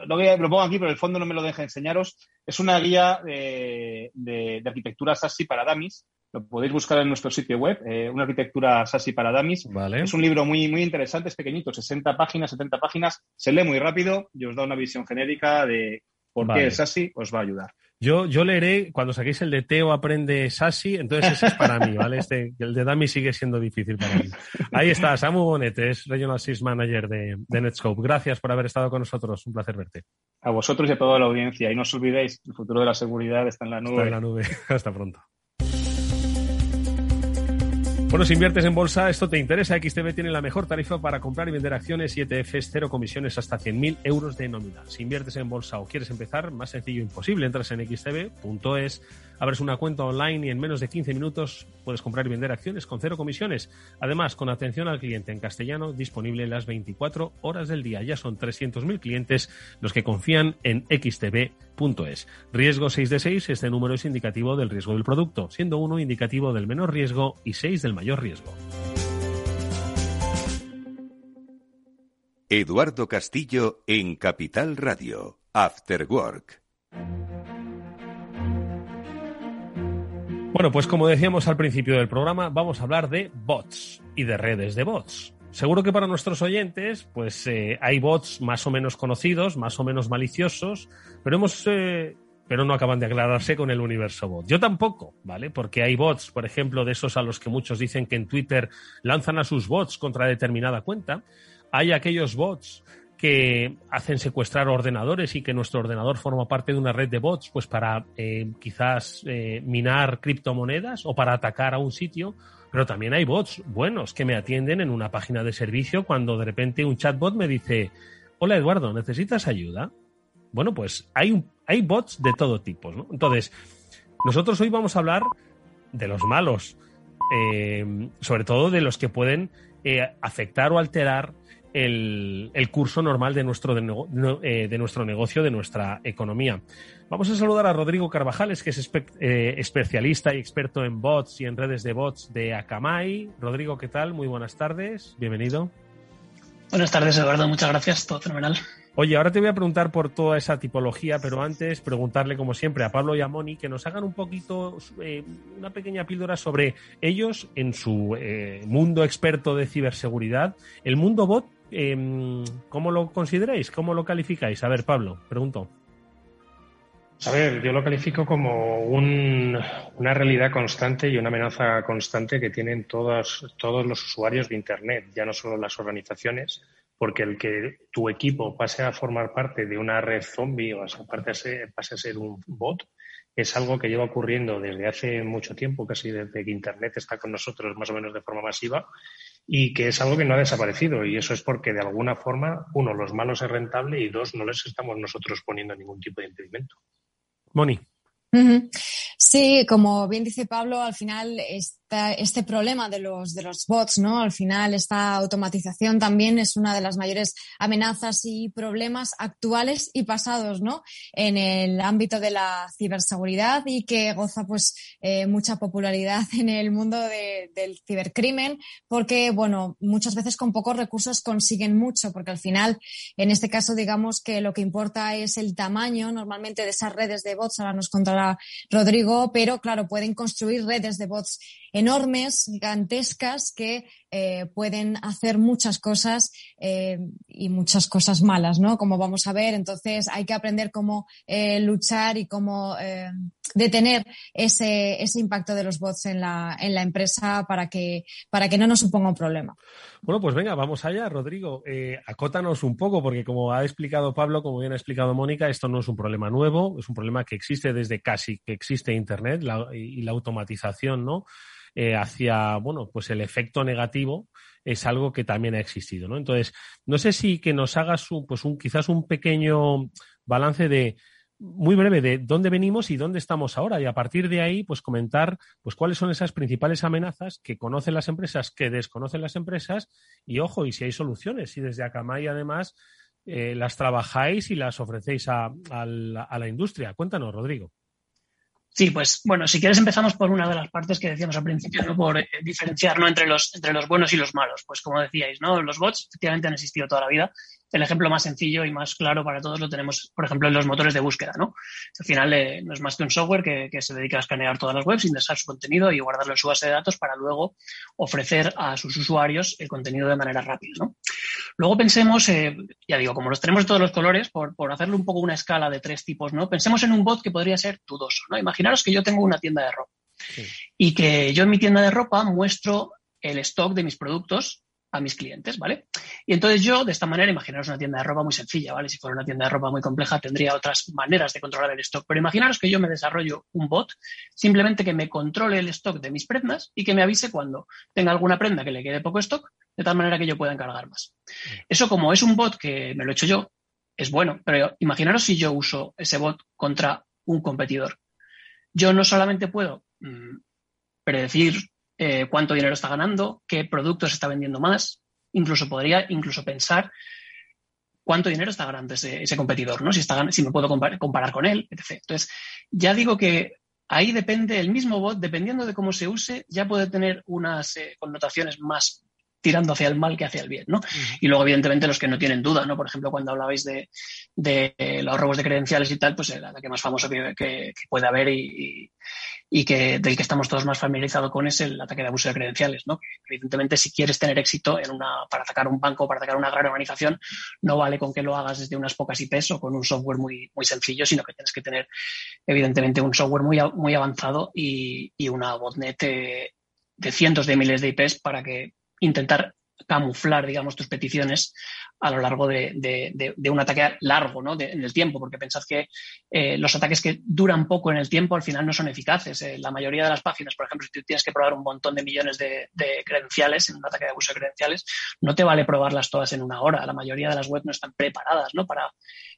Lo, lo pongo aquí, pero el fondo no me lo deja enseñaros. Es una guía de, de, arquitectura SASI para Damis. Lo podéis buscar en nuestro sitio web, eh, una arquitectura SASI para Damis. Es un libro muy, muy interesante, es pequeñito, 60 páginas, 70 páginas. Se lee muy rápido y os da una visión genérica de por qué el SASI os va a ayudar. Yo, yo leeré, cuando saquéis el de Teo aprende Sasi, entonces ese es para mí, ¿vale? Este, el de Dami sigue siendo difícil para mí. Ahí está, Samu Bonet, es Regional Sys Manager de, de, Netscope. Gracias por haber estado con nosotros, un placer verte. A vosotros y a toda la audiencia. Y no os olvidéis, el futuro de la seguridad está en la nube. Está en la nube. Hasta pronto. Bueno, si inviertes en bolsa, esto te interesa. XTB tiene la mejor tarifa para comprar y vender acciones y ETFs, cero comisiones hasta 100.000 euros de nómina. Si inviertes en bolsa o quieres empezar, más sencillo imposible. Entras en xtb.es Abres una cuenta online y en menos de 15 minutos puedes comprar y vender acciones con cero comisiones. Además, con atención al cliente en castellano disponible las 24 horas del día. Ya son 300.000 clientes los que confían en xtb.es. Riesgo 6 de 6, este número es indicativo del riesgo del producto, siendo 1 indicativo del menor riesgo y 6 del mayor riesgo. Eduardo Castillo en Capital Radio, After Work. Bueno, pues como decíamos al principio del programa, vamos a hablar de bots y de redes de bots. Seguro que para nuestros oyentes, pues eh, hay bots más o menos conocidos, más o menos maliciosos, pero hemos, eh, pero no acaban de aclararse con el universo bot. Yo tampoco, ¿vale? Porque hay bots, por ejemplo, de esos a los que muchos dicen que en Twitter lanzan a sus bots contra determinada cuenta. Hay aquellos bots que hacen secuestrar ordenadores y que nuestro ordenador forma parte de una red de bots, pues para eh, quizás eh, minar criptomonedas o para atacar a un sitio. Pero también hay bots buenos que me atienden en una página de servicio cuando de repente un chatbot me dice, hola Eduardo, ¿necesitas ayuda? Bueno, pues hay, hay bots de todo tipo, ¿no? Entonces, nosotros hoy vamos a hablar de los malos, eh, sobre todo de los que pueden afectar o alterar el, curso normal de nuestro, eh, de, nuestro negocio, de nuestra economía. Vamos a saludar a Rodrigo Carvajales, que es eh, especialista y experto en bots y en redes de bots de Akamai. Rodrigo, ¿qué tal? Muy buenas tardes. Bienvenido. Buenas tardes, Eduardo. Muchas gracias. Todo fenomenal. Oye, ahora te voy a preguntar por toda esa tipología, pero antes preguntarle, como siempre, a Pablo y a Moni que nos hagan un poquito, eh, una pequeña píldora sobre ellos en su mundo experto de ciberseguridad. El mundo bot Em, ¿Cómo lo consideráis? ¿Cómo lo calificáis? A ver, Pablo, pregunto. A ver, yo lo califico como una realidad constante y una amenaza constante que tienen todos, todos los usuarios de Internet, ya no solo las organizaciones, porque el que tu equipo pase a formar parte de una red zombie o pase a ser un bot, es algo que lleva ocurriendo desde hace mucho tiempo, casi desde que Internet está con nosotros más o menos de forma masiva, y que es algo que no ha desaparecido. Y eso es porque de alguna forma, uno, los malos es rentable y dos, no les estamos nosotros poniendo ningún tipo de impedimento. Moni. Sí, como bien dice Pablo, al final este problema de los, de los bots, ¿no? Al final esta automatización también es una de las mayores amenazas y problemas actuales y pasados, ¿no? En el ámbito de la ciberseguridad y que goza pues eh, mucha popularidad en el mundo del cibercrimen porque, bueno, muchas veces con pocos recursos consiguen mucho porque al final, en este caso, digamos que lo que importa es el tamaño normalmente de esas redes de bots, ahora nos contará Rodrigo, pero claro, pueden construir redes de bots enormes, gigantescas, que eh, pueden hacer muchas cosas eh, y muchas cosas malas, ¿no? Como vamos a ver, entonces hay que aprender cómo eh, luchar y cómo detener ese, ese impacto de los bots en la, en la empresa para que, para que no nos suponga un problema. Bueno, pues venga, vamos allá, Rodrigo. acótanos un poco, porque como ha explicado Pablo, como bien ha explicado Mónica, esto no es un problema nuevo, es un problema que existe desde casi que existe Internet y la automatización, ¿no? Eh, hacia, bueno, pues el efecto negativo es algo que también ha existido, ¿no? Entonces, no sé si que nos hagas un, pues un, quizás un pequeño balance de, muy breve de dónde venimos y dónde estamos ahora y a partir de ahí pues comentar pues cuáles son esas principales amenazas que conocen las empresas que desconocen las empresas y ojo y si hay soluciones y desde Akamai además eh, las trabajáis y las ofrecéis a, la industria cuéntanos Rodrigo Sí, pues bueno, si quieres empezamos por una de las partes que decíamos al principio, ¿no? por eh, diferenciar ¿no? entre, los, entre los buenos y los malos. Pues como decíais, ¿no? los bots efectivamente han existido toda la vida el ejemplo más sencillo y más claro para todos lo tenemos, por ejemplo, en los motores de búsqueda, ¿no? Al final eh, no es más que un software que, se dedica a escanear todas las webs, indexar su contenido y guardarlo en su base de datos para luego ofrecer a sus usuarios el contenido de manera rápida, ¿no? Luego pensemos, eh, ya digo, como los tenemos de todos los colores, por, por hacerle un poco una escala de tres tipos, ¿no? Pensemos en un bot que podría ser dudoso, ¿no? Imaginaros que yo tengo una tienda de ropa y que yo en mi tienda de ropa muestro el stock de mis productos a mis clientes, ¿vale? Y entonces yo, de esta manera, imaginaros una tienda de ropa muy sencilla, ¿vale? Si fuera una tienda de ropa muy compleja, tendría otras maneras de controlar el stock. Pero imaginaros que yo me desarrollo un bot, simplemente que me controle el stock de mis prendas y que me avise cuando tenga alguna prenda que le quede poco stock, de tal manera que yo pueda encargar más. Eso, como es un bot que me lo he hecho yo, es bueno, pero imaginaros si yo uso ese bot contra un competidor. Yo no solamente puedo mm, predecir eh, cuánto dinero está ganando, qué productos está vendiendo más. Incluso podría incluso pensar cuánto dinero está ganando ese, competidor, ¿no? Si, está, me puedo comparar, con él, etc. Entonces, ya digo que ahí depende el mismo bot, dependiendo de cómo se use, ya puede tener unas eh, connotaciones más tirando hacia el mal que hacia el bien, ¿no? Y luego, evidentemente, los que no tienen duda, ¿no? Por ejemplo, cuando hablabais de, los robos de credenciales y tal, pues el ataque más famoso que, puede haber y, que del que estamos todos más familiarizados con es el ataque de abuso de credenciales, ¿no? Que evidentemente, si quieres tener éxito en una, para atacar un banco, para atacar una gran organización, no vale con que lo hagas desde unas pocas IPs o con un software muy, muy sencillo, sino que tienes que tener, evidentemente, un software muy, muy avanzado y, una botnet de, de cientos de miles de IPs para que intentar camuflar, digamos, tus peticiones a lo largo de, un ataque largo ¿no? en el tiempo, porque pensad que eh, los ataques que duran poco en el tiempo al final no son eficaces. Eh, la mayoría de las páginas, por ejemplo, si tú tienes que probar un montón de millones de, credenciales en un ataque de abuso de credenciales, no te vale probarlas todas en una hora. La mayoría de las webs no están preparadas ¿no? Para,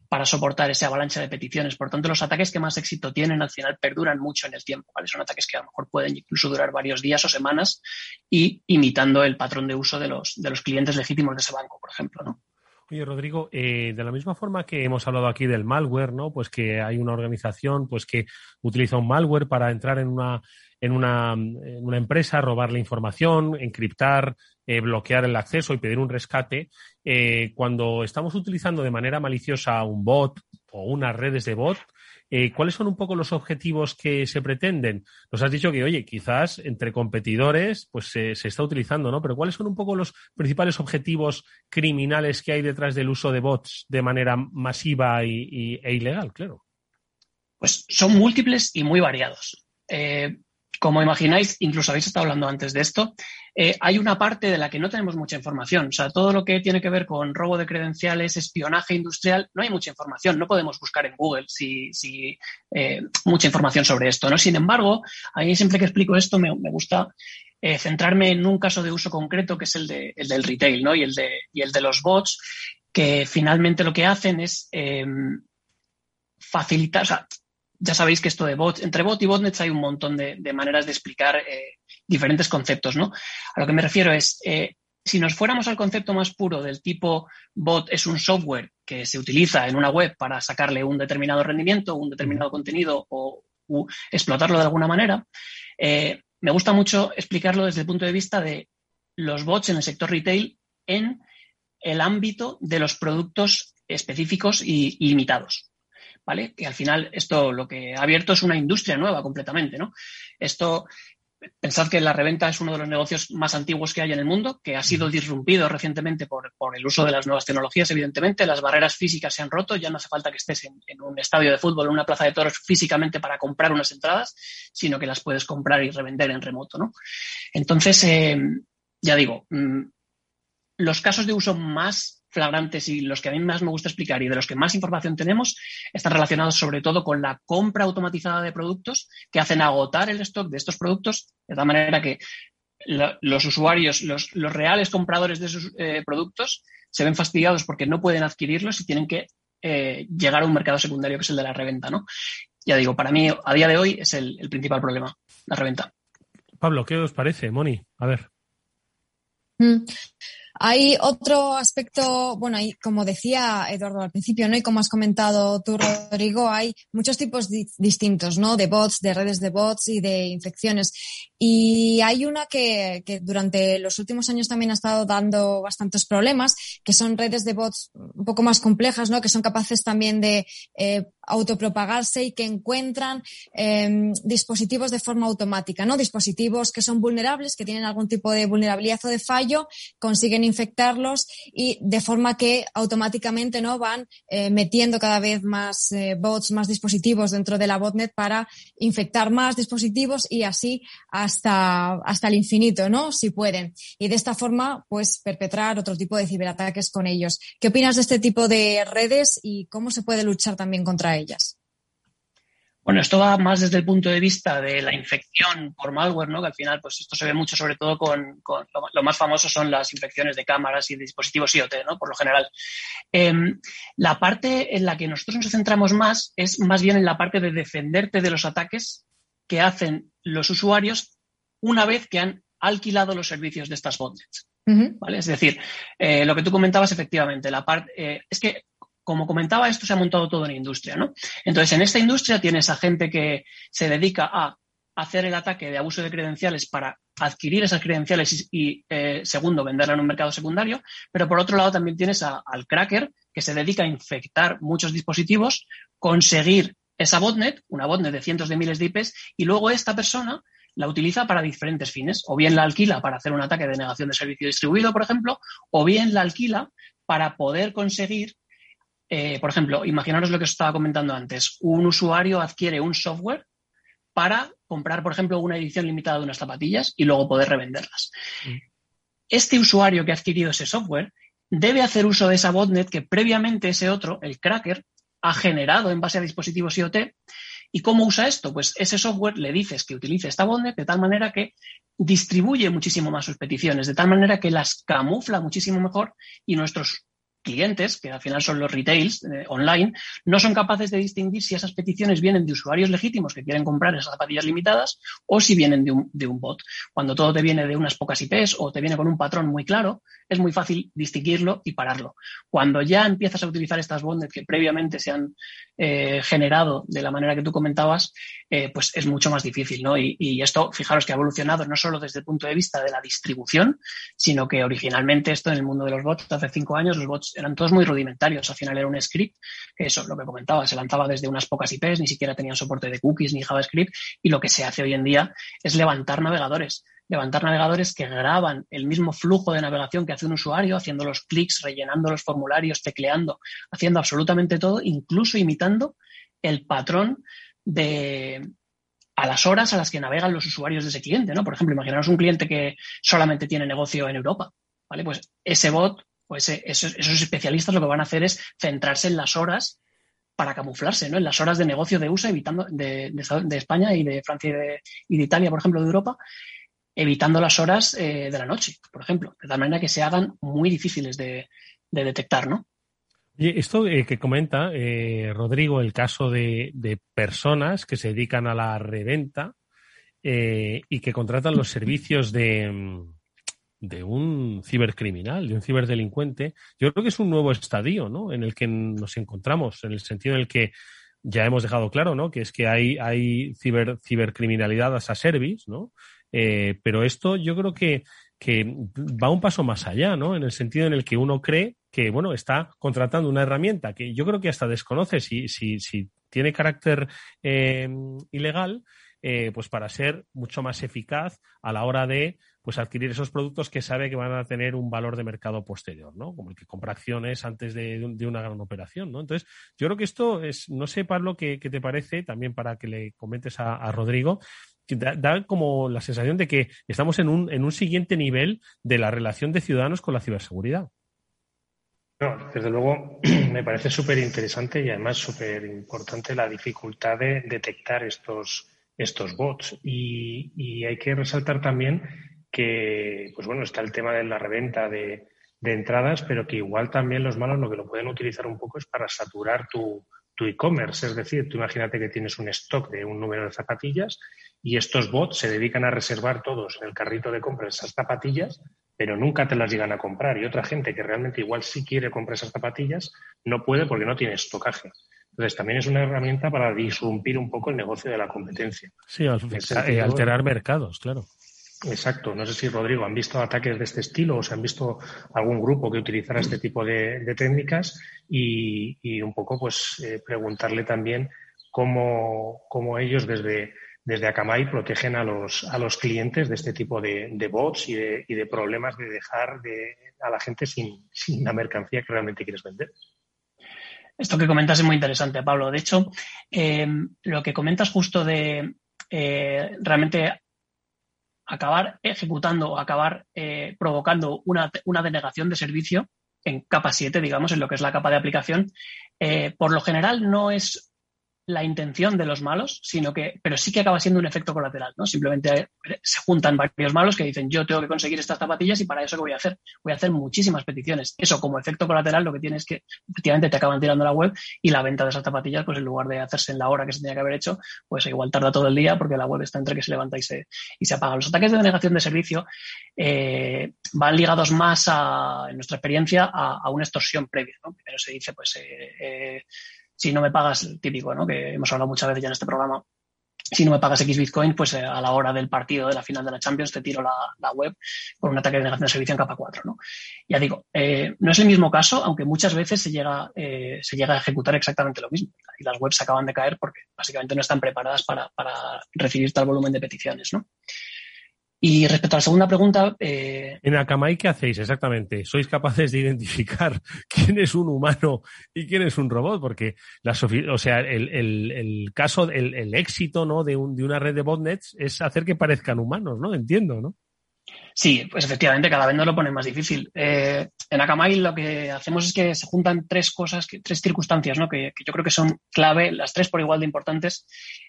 para soportar esa avalancha de peticiones. Por tanto, los ataques que más éxito tienen al final perduran mucho en el tiempo. Son ataques que a lo mejor pueden incluso durar varios días o semanas y imitando el patrón de uso de los, de los clientes legítimos de ese banco, por ejemplo. ¿no? Oye, Rodrigo, eh, de la misma forma que hemos hablado aquí del malware, ¿no? Pues que hay una organización pues que utiliza un malware para entrar en una, en una, en una empresa, robar la información, encriptar, eh, bloquear el acceso y pedir un rescate. Eh, cuando estamos utilizando de manera maliciosa un bot o unas redes de bot, eh, ¿Cuáles son un poco los objetivos que se pretenden? Nos has dicho que, oye, quizás entre competidores pues se, está utilizando, ¿no? Pero ¿cuáles son un poco los principales objetivos criminales que hay detrás del uso de bots de manera masiva y, e ilegal, claro? Pues son múltiples y muy variados. Eh, como imagináis, incluso habéis estado hablando antes de esto, eh, hay una parte de la que no tenemos mucha información. O sea, todo lo que tiene que ver con robo de credenciales, espionaje industrial, no hay mucha información. No podemos buscar en Google si, eh, mucha información sobre esto. ¿no? Sin embargo, a mí siempre que explico esto me, gusta eh, centrarme en un caso de uso concreto que es el, de, el del retail ¿no? y, el de, y el de los bots, que finalmente lo que hacen es facilitar, o sea, ya sabéis que esto de bots, entre bot y botnets hay un montón de, maneras de explicar eh, diferentes conceptos, ¿no? A lo que me refiero es, eh, si nos fuéramos al concepto más puro del tipo bot es un software que se utiliza en una web para sacarle un determinado rendimiento, un determinado contenido o explotarlo de alguna manera, eh, me gusta mucho explicarlo desde el punto de vista de los bots en el sector retail en el ámbito de los productos específicos y limitados. ¿Vale? Que al final esto lo que ha abierto es una industria nueva completamente, ¿no? Esto, pensad que la reventa es uno de los negocios más antiguos que hay en el mundo, que ha sido disrumpido recientemente por, el uso de las nuevas tecnologías, evidentemente. Las barreras físicas se han roto, ya no hace falta que estés en, un estadio de fútbol, en una plaza de toros físicamente para comprar unas entradas, sino que las puedes comprar y revender en remoto, ¿no? Entonces, eh, ya digo, mm, los casos de uso más flagrantes y los que a mí más me gusta explicar y de los que más información tenemos están relacionados sobre todo con la compra automatizada de productos que hacen agotar el stock de estos productos de tal manera que los usuarios, los, reales compradores de esos eh, productos se ven fastidiados porque no pueden adquirirlos y tienen que eh, llegar a un mercado secundario que es el de la reventa, ¿no? Ya digo, para mí a día de hoy es el, principal problema, la reventa. Pablo, ¿qué os parece, Moni? A ver. Mm. Hay otro aspecto, bueno, como decía Eduardo al principio, ¿no? Y como has comentado tú, Rodrigo, hay muchos tipos distintos, ¿no? De bots, de redes de bots y de infecciones. Y hay una que, que, durante los últimos años también ha estado dando bastantes problemas, que son redes de bots un poco más complejas, ¿no? Que son capaces también de eh, autopropagarse y que encuentran em, dispositivos de forma automática, ¿no? Dispositivos que son vulnerables, que tienen algún tipo de vulnerabilidad o de fallo, consiguen infectarlos y de forma que automáticamente no van eh, metiendo cada vez más eh, bots, más dispositivos dentro de la botnet para infectar más dispositivos y así hasta, hasta el infinito, ¿no? Si pueden. Y de esta forma, pues perpetrar otro tipo de ciberataques con ellos. ¿Qué opinas de este tipo de redes y cómo se puede luchar también contra ellas? Bueno, esto va más desde el punto de vista de la infección por malware, ¿no? Que al final, pues esto se ve mucho, sobre todo con, lo, más famoso son las infecciones de cámaras y de dispositivos IoT, ¿no? Por lo general. Em, la parte en la que nosotros nos centramos más es más bien en la parte de defenderte de los ataques que hacen los usuarios una vez que han alquilado los servicios de estas botnets. ¿Vale? Es decir, eh, lo que tú comentabas efectivamente, la parte eh, es que como comentaba, esto se ha montado todo en industria, ¿no? Entonces, en esta industria tienes a gente que se dedica a hacer el ataque de abuso de credenciales para adquirir esas credenciales y, eh, segundo, venderla en un mercado secundario, pero por otro lado también tienes al cracker que se dedica a infectar muchos dispositivos, conseguir esa botnet, una botnet de cientos de miles de IPs, y luego esta persona la utiliza para diferentes fines, o bien la alquila para hacer un ataque de negación de servicio distribuido, por ejemplo, o bien la alquila para poder conseguir eh, por ejemplo, imaginaros lo que os estaba comentando antes. Un usuario adquiere un software para comprar, por ejemplo, una edición limitada de unas zapatillas y luego poder revenderlas. Mm. Este usuario que ha adquirido ese software debe hacer uso de esa botnet que previamente ese otro, el cracker, ha generado en base a dispositivos IoT. ¿Y cómo usa esto? Pues ese software le dices que utilice esta botnet de tal manera que distribuye muchísimo más sus peticiones, de tal manera que las camufla muchísimo mejor y nuestros clientes, que al final son los retails eh, online, no son capaces de distinguir si esas peticiones vienen de usuarios legítimos que quieren comprar esas zapatillas limitadas o si vienen de un, de un bot. Cuando todo te viene de unas pocas IPs o te viene con un patrón muy claro, es muy fácil distinguirlo y pararlo. Cuando ya empiezas a utilizar estas bondes que previamente se han eh, generado de la manera que tú comentabas, eh, pues es mucho más difícil, ¿no? Y, esto, fijaros que ha evolucionado no solo desde el punto de vista de la distribución, sino que originalmente esto en el mundo de los bots, hace cinco años, los bots eran todos muy rudimentarios. Al final era un script, eso es lo que comentaba, se lanzaba desde unas pocas IPs, ni siquiera tenían soporte de cookies ni JavaScript, y lo que se hace hoy en día es levantar navegadores levantar navegadores que graban el mismo flujo de navegación que hace un usuario, haciendo los clics, rellenando los formularios, tecleando, haciendo absolutamente todo, incluso imitando el patrón de a las horas a las que navegan los usuarios de ese cliente, ¿no? Por ejemplo, imaginaros un cliente que solamente tiene negocio en Europa, ¿vale? Pues ese bot o esos, especialistas lo que van a hacer es centrarse en las horas para camuflarse, ¿no? En las horas de negocio de USA, evitando de, de, de España y de Francia y de, y de, Italia, por ejemplo, de Europa, evitando las horas eh, de la noche, por ejemplo, de tal manera que se hagan muy difíciles de, de detectar, ¿no? Y esto eh, que comenta eh, Rodrigo, el caso de, personas que se dedican a la reventa eh, y que contratan los servicios de, de un cibercriminal, de un ciberdelincuente, yo creo que es un nuevo estadio ¿no? en el que nos encontramos, en el sentido en el que ya hemos dejado claro, ¿no? Que es que hay, hay ciber, cibercriminalidad as a service, ¿no? Eh, pero esto yo creo que, va un paso más allá, ¿no? En el sentido en el que uno cree que, bueno, está contratando una herramienta que yo creo que hasta desconoce si, si, si tiene carácter eh, ilegal, eh, pues para ser mucho más eficaz a la hora de pues adquirir esos productos que sabe que van a tener un valor de mercado posterior, ¿no? Como el que compra acciones antes de, una gran operación, ¿no? Entonces, yo creo que esto es, no sé, Pablo, qué, te parece, también para que le comentes a Rodrigo, Da, da, como la sensación de que estamos en un, en un siguiente nivel de la relación de ciudadanos con la ciberseguridad. Desde luego me parece súper interesante y además súper importante la dificultad de detectar estos, estos bots. Y, y, hay que resaltar también que, pues bueno, está el tema de la reventa de, de entradas, pero que igual también los malos lo que lo pueden utilizar un poco es para saturar tu, tu e-commerce. Es decir, tú imagínate que tienes un stock de un número de zapatillas y estos bots se dedican a reservar todos en el carrito de compra esas zapatillas, pero nunca te las llegan a comprar. Y otra gente que realmente igual sí quiere comprar esas zapatillas, no puede porque no tiene estocaje. Entonces, también es una herramienta para disrumpir un poco el negocio de la competencia. Sí, eh, alterar mercados, claro. Exacto. No sé si, Rodrigo, han visto ataques de este estilo o se han visto algún grupo que utilizara este tipo de, técnicas y, y, un poco, pues, eh, preguntarle también cómo, cómo ellos desde desde Akamai protegen a los, a los clientes de este tipo de, de bots y de, y de, problemas de dejar de, a la gente sin, sin, la mercancía que realmente quieres vender. Esto que comentas es muy interesante, Pablo. De hecho, eh, lo que comentas justo de eh, realmente acabar ejecutando o acabar eh, provocando una, una, denegación de servicio en capa 7, digamos, en lo que es la capa de aplicación, eh, por lo general no es la intención de los malos, sino que, pero sí que acaba siendo un efecto colateral, ¿no? Simplemente se juntan varios malos que dicen, yo tengo que conseguir estas zapatillas y para eso ¿qué voy a hacer? Voy a hacer muchísimas peticiones. Eso como efecto colateral lo que tienes es que efectivamente te acaban tirando la web y la venta de esas zapatillas, pues en lugar de hacerse en la hora que se tenía que haber hecho, pues igual tarda todo el día porque la web está entre que se levanta y se, y se apaga. Los ataques de denegación de servicio eh, van ligados más a, en nuestra experiencia, a, a una extorsión previa, ¿no? Primero se dice, pues, eh, eh, si no me pagas, típico, ¿no? Que hemos hablado muchas veces ya en este programa, si no me pagas X Bitcoin, pues eh, a la hora del partido de la final de la Champions te tiro la, la web por un ataque de negación de servicio en capa 4, ¿no? Ya digo, eh, no es el mismo caso, aunque muchas veces se llega, eh, se llega a ejecutar exactamente lo mismo. Y las webs acaban de caer porque básicamente no están preparadas para, para recibir tal volumen de peticiones, ¿no? Y respecto a la segunda pregunta. Eh... En Akamai, ¿qué hacéis exactamente? ¿Sois capaces de identificar quién es un humano y quién es un robot? Porque, las, o sea, el, el, el caso, el, el, éxito ¿no? de, un, de una red de botnets es hacer que parezcan humanos, ¿no? Entiendo, ¿no? Sí, pues efectivamente, cada vez nos lo pone más difícil. Eh, en Akamai lo que hacemos es que se juntan tres cosas, tres circunstancias, ¿no? que, yo creo que son clave, las tres por igual de importantes,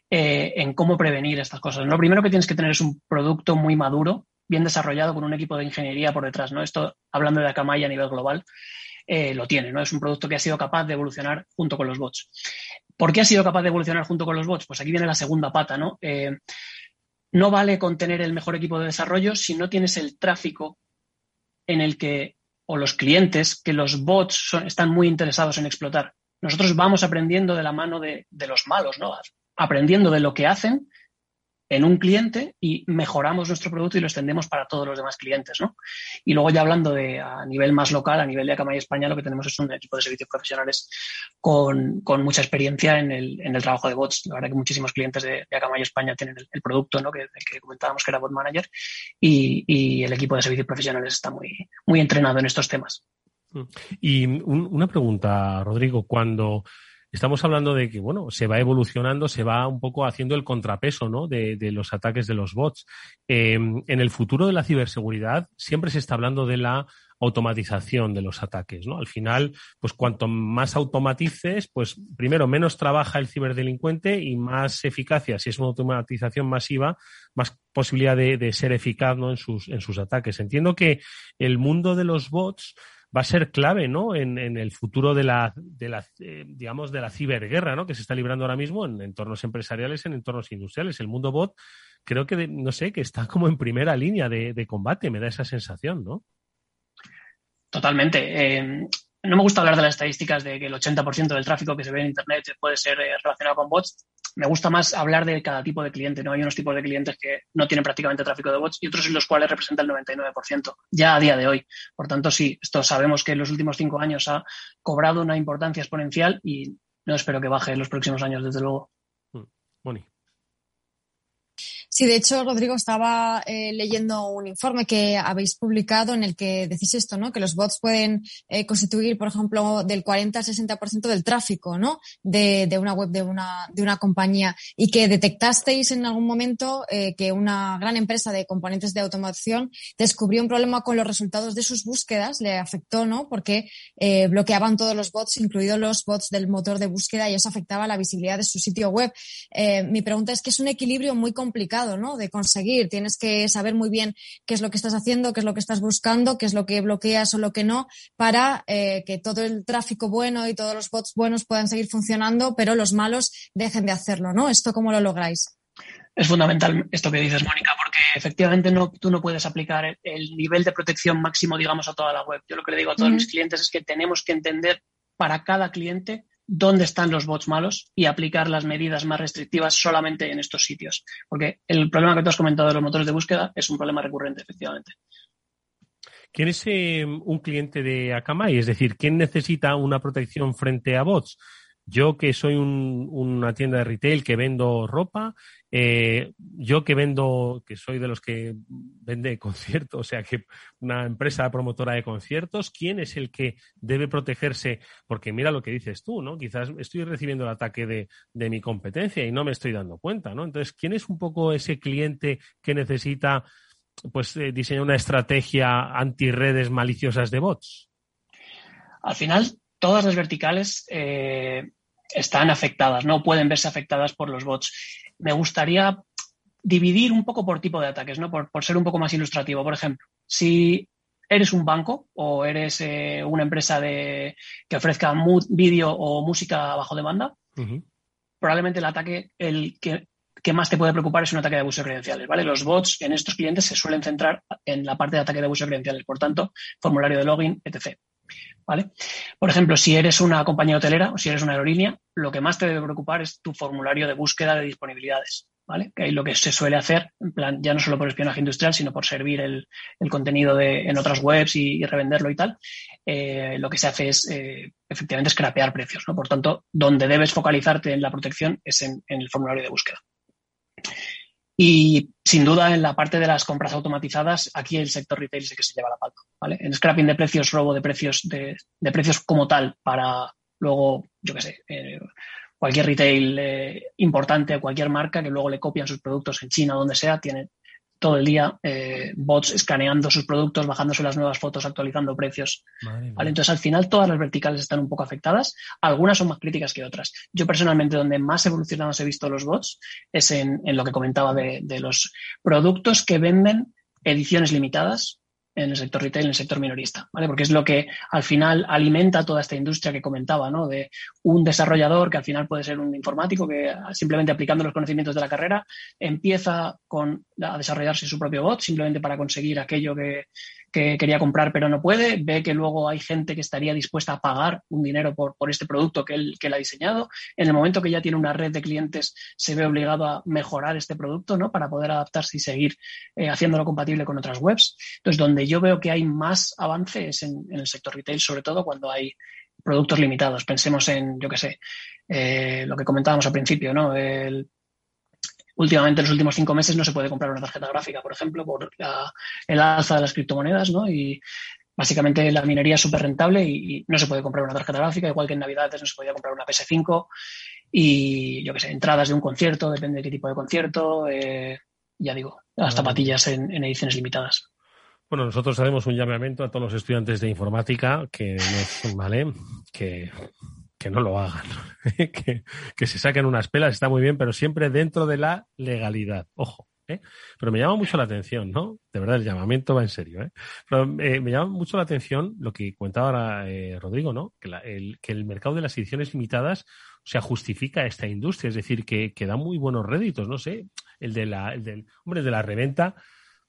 eh, en cómo prevenir estas cosas. Lo primero que tienes que tener es un producto muy maduro, bien desarrollado, con un equipo de ingeniería por detrás. ¿no? Esto, hablando de Akamai a nivel global, eh, lo tiene. ¿no? Es un producto que ha sido capaz de evolucionar junto con los bots. ¿Por qué ha sido capaz de evolucionar junto con los bots? Pues aquí viene la segunda pata. ¿no? No vale con tener el mejor equipo de desarrollo si no tienes el tráfico en el que, o los clientes, que los bots están muy interesados en explotar. Nosotros vamos aprendiendo de la mano de, de los malos, ¿no? Aprendiendo de lo que hacen en un cliente y mejoramos nuestro producto y lo extendemos para todos los demás clientes, ¿no? Y luego ya hablando de a nivel más local, a nivel de Akamai España, lo que tenemos es un equipo de servicios profesionales con, mucha experiencia en el, en el, trabajo de bots. La verdad que muchísimos clientes de, Akamai España tienen el, producto, ¿no? Que, comentábamos que era Bot Manager y, y, el equipo de servicios profesionales está muy, muy entrenado en estos temas. Y una pregunta, Rodrigo, cuando estamos hablando de que, bueno, se va evolucionando, se va un poco haciendo el contrapeso, ¿no? De, los ataques de los bots. Em, en el futuro de la ciberseguridad siempre se está hablando de la automatización de los ataques, ¿no? Al final, pues cuanto más automatices, pues primero menos trabaja el ciberdelincuente y más eficacia, si es una automatización masiva, más posibilidad de, de ser eficaz, ¿no? En sus, en sus ataques. Entiendo que el mundo de los bots va a ser clave, ¿no? En, el futuro de la, de la eh, digamos, de la ciberguerra, ¿no? Que se está librando ahora mismo en entornos empresariales, en entornos industriales. El mundo bot, creo que, no sé, que está como en primera línea de, combate, me da esa sensación, ¿no? Totalmente. Eh, no me gusta hablar de las estadísticas de que el 80% del tráfico que se ve en Internet puede ser eh, relacionado con bots. Me gusta más hablar de cada tipo de cliente. ¿no? Hay unos tipos de clientes que no tienen prácticamente tráfico de bots y otros en los cuales representa el 99%, ya a día de hoy. Por tanto, sí, esto sabemos que en los últimos cinco años ha cobrado una importancia exponencial y no espero que baje en los próximos años, desde luego. Mm. Sí, de hecho, Rodrigo, estaba eh, leyendo un informe que habéis publicado en el que decís esto, ¿no? Que los bots pueden eh, constituir, por ejemplo, del 40 al 60% del tráfico, ¿no? De, una web de una, de una compañía y que detectasteis en algún momento eh, que una gran empresa de componentes de automación descubrió un problema con los resultados de sus búsquedas, le afectó, ¿no? Porque bloqueaban todos los bots, incluidos los bots del motor de búsqueda y eso afectaba la visibilidad de su sitio web. mi pregunta es que es un equilibrio muy complicado de conseguir. Tienes que saber muy bien qué es lo que estás haciendo, qué es lo que estás buscando, qué es lo que bloqueas o lo que no, para eh, que todo el tráfico bueno y todos los bots buenos puedan seguir funcionando, pero los malos dejen de hacerlo, ¿no? ¿Esto cómo lo lográis? Es fundamental esto que dices, Mónica, porque efectivamente no, tú no puedes aplicar el, nivel de protección máximo, digamos, a toda la web. Yo lo que le digo a todos mis clientes es que tenemos que entender para cada cliente dónde están los bots malos y aplicar las medidas más restrictivas solamente en estos sitios. Porque el problema que tú has comentado de los motores de búsqueda es un problema recurrente, efectivamente. ¿Quién es eh, un cliente de Akamai? Es decir, ¿quién necesita una protección frente a bots? Yo que soy una tienda de retail que vendo ropa, eh, yo que vendo, que soy de los que vende conciertos, o sea, que una empresa promotora de conciertos, ¿quién es el que debe protegerse? Porque mira lo que dices tú, ¿no? Quizás estoy recibiendo el ataque de, mi competencia y no me estoy dando cuenta, ¿no? Entonces, ¿quién es un poco ese cliente que necesita pues eh, diseñar una estrategia anti-redes maliciosas de bots? Al final, todas las verticales eh, están afectadas, no pueden verse afectadas por los bots. Me gustaría dividir un poco por tipo de ataques, ¿no? Por, ser un poco más ilustrativo. Por ejemplo, si eres un banco o eres eh, una empresa de, que ofrezca vídeo o música bajo demanda, probablemente el ataque, el que, que, más te puede preocupar es un ataque de abuso de credenciales, ¿vale? Los bots en estos clientes se suelen centrar en la parte de ataque de abuso de credenciales, por tanto, formulario de login, etc. ¿vale? Por ejemplo, si eres una compañía hotelera o si eres una aerolínea, lo que más te debe preocupar es tu formulario de búsqueda de disponibilidades, ¿vale? Que lo que se suele hacer, en plan, ya no solo por espionaje industrial, sino por servir el, contenido en otras webs y, revenderlo y tal, eh, lo que se hace es eh, efectivamente scrapear precios. Por tanto, donde debes focalizarte en la protección es en el formulario de búsqueda. Y sin duda, en la parte de las compras automatizadas, aquí el sector retail es el que se lleva la palma. ¿vale? En scrapping de precios, robo de precios, de, precios como tal, para luego, yo qué sé, eh, cualquier retail eh, importante cualquier marca que luego le copian sus productos en China donde sea, tiene todo el día eh, bots escaneando sus productos, bajándose las nuevas fotos, actualizando precios. ¿vale? Entonces, al final, todas las verticales están un poco afectadas. Algunas son más críticas que otras. Yo, personalmente, donde más evolucionados he visto los bots es en, lo que comentaba de, de los productos que venden ediciones limitadas en el sector retail, en el sector minorista, ¿vale? Porque es lo que al final alimenta toda esta industria que comentaba, ¿no? De un desarrollador que al final puede ser un informático que simplemente aplicando los conocimientos de la carrera empieza con, a desarrollarse su propio bot simplemente para conseguir aquello que, que quería comprar pero no puede, ve que luego hay gente que estaría dispuesta a pagar un dinero por, por este producto que él, que él ha diseñado. En el momento que ya tiene una red de clientes, se ve obligado a mejorar este producto ¿no? para poder adaptarse y seguir eh, haciéndolo compatible con otras webs. Entonces, donde yo veo que hay más avances en, en el sector retail, sobre todo cuando hay productos limitados. Pensemos en, yo qué sé, eh, lo que comentábamos al principio, ¿no? El, últimamente en los últimos cinco meses no se puede comprar una tarjeta gráfica, por ejemplo, por el alza de las criptomonedas, ¿no? Y básicamente la minería es súper rentable y, no se puede comprar una tarjeta gráfica, igual que en Navidades no se podía comprar una PS5 y, yo qué sé, entradas de un concierto, depende de qué tipo de concierto, eh, ya digo, las zapatillas en, en ediciones limitadas. Bueno, nosotros haremos un llamamiento a todos los estudiantes de informática que nos, ¿vale? Que que no lo hagan, que, que, se saquen unas pelas, está muy bien, pero siempre dentro de la legalidad. Ojo. ¿eh? Pero me llama mucho la atención, ¿no? De verdad, el llamamiento va en serio. ¿eh? Pero eh, me llama mucho la atención lo que comentaba ahora eh, Rodrigo, ¿no? Que, la, el, que el mercado de las ediciones limitadas, o sea, justifica esta industria, es decir, que, que da muy buenos réditos, no sé, el de la, el del, hombre, de la reventa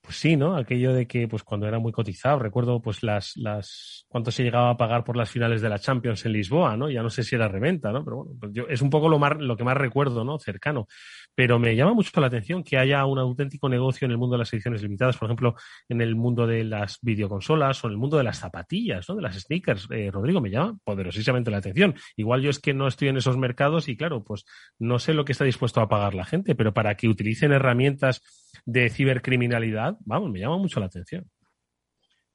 pues sí, ¿no? Aquello de que, pues cuando era muy cotizado, recuerdo, pues las, las, cuánto se llegaba a pagar por las finales de la Champions en Lisboa, ¿no? Ya no sé si era reventa, ¿no? Pero bueno, pues yo, es un poco lo más, lo que más recuerdo, ¿no? Cercano. Pero me llama mucho la atención que haya un auténtico negocio en el mundo de las ediciones limitadas, por ejemplo, en el mundo de las videoconsolas o en el mundo de las zapatillas, ¿no? De las sneakers. Eh, Rodrigo, me llama poderosísimamente la atención. Igual yo es que no estoy en esos mercados y claro, pues no sé lo que está dispuesto a pagar la gente, pero para que utilicen herramientas de cibercriminalidad, vamos, me llama mucho la atención.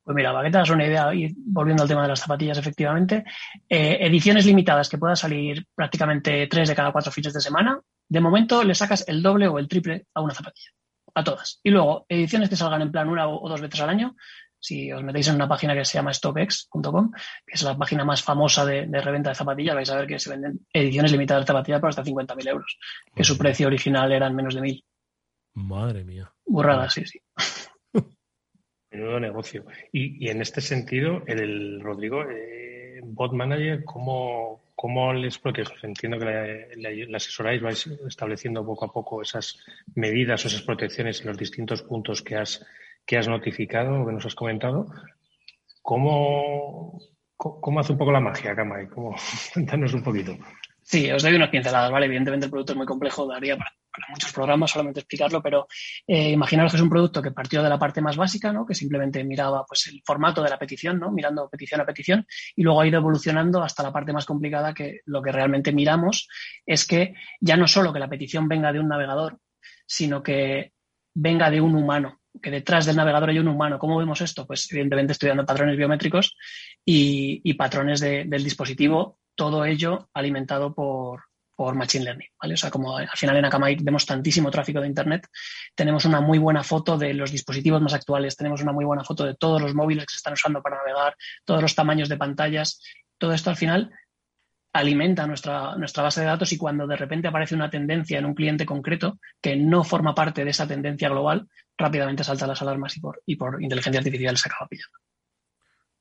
Pues mira, para que te das una idea, y volviendo al tema de las zapatillas, efectivamente, eh, ediciones limitadas que puedan salir prácticamente tres de cada cuatro fines de semana, de momento le sacas el doble o el triple a una zapatilla, a todas. Y luego, ediciones que salgan en plan una o dos veces al año, si os metéis en una página que se llama StockX.com, que es la página más famosa de, de, reventa de zapatillas, vais a ver que se venden ediciones limitadas de zapatillas por hasta 50.000 euros, que su precio original eran menos de 1.000. Madre mía. Burrada, sí, sí. Menudo negocio. Y, y, en este sentido, el Rodrigo, eh, Bot Manager, ¿cómo, ¿cómo les proteges? Entiendo que le, le, asesoráis, vais estableciendo poco a poco esas medidas o esas protecciones en los distintos puntos que has, que has notificado o que nos has comentado. ¿Cómo, cómo hace un poco la magia, Kamai? Cuéntanos un poquito. Sí, os doy unas pinceladas, ¿vale? Evidentemente el producto es muy complejo, daría para, muchos programas solamente explicarlo, pero eh, imaginaros que es un producto que partió de la parte más básica, ¿no? Que simplemente miraba pues el formato de la petición, ¿no? Mirando petición a petición y luego ha ido evolucionando hasta la parte más complicada que lo que realmente miramos es que ya no solo que la petición venga de un navegador, sino que venga de un humano, que detrás del navegador hay un humano. ¿Cómo vemos esto? Pues evidentemente estudiando patrones biométricos y, patrones de, del dispositivo todo ello alimentado por, por Machine Learning, ¿vale? O sea, como al final en Akamai vemos tantísimo tráfico de Internet, tenemos una muy buena foto de los dispositivos más actuales, tenemos una muy buena foto de todos los móviles que se están usando para navegar, todos los tamaños de pantallas, todo esto al final alimenta nuestra, nuestra base de datos y cuando de repente aparece una tendencia en un cliente concreto que no forma parte de esa tendencia global, rápidamente saltan las alarmas y por, y por inteligencia artificial se acaba pillando.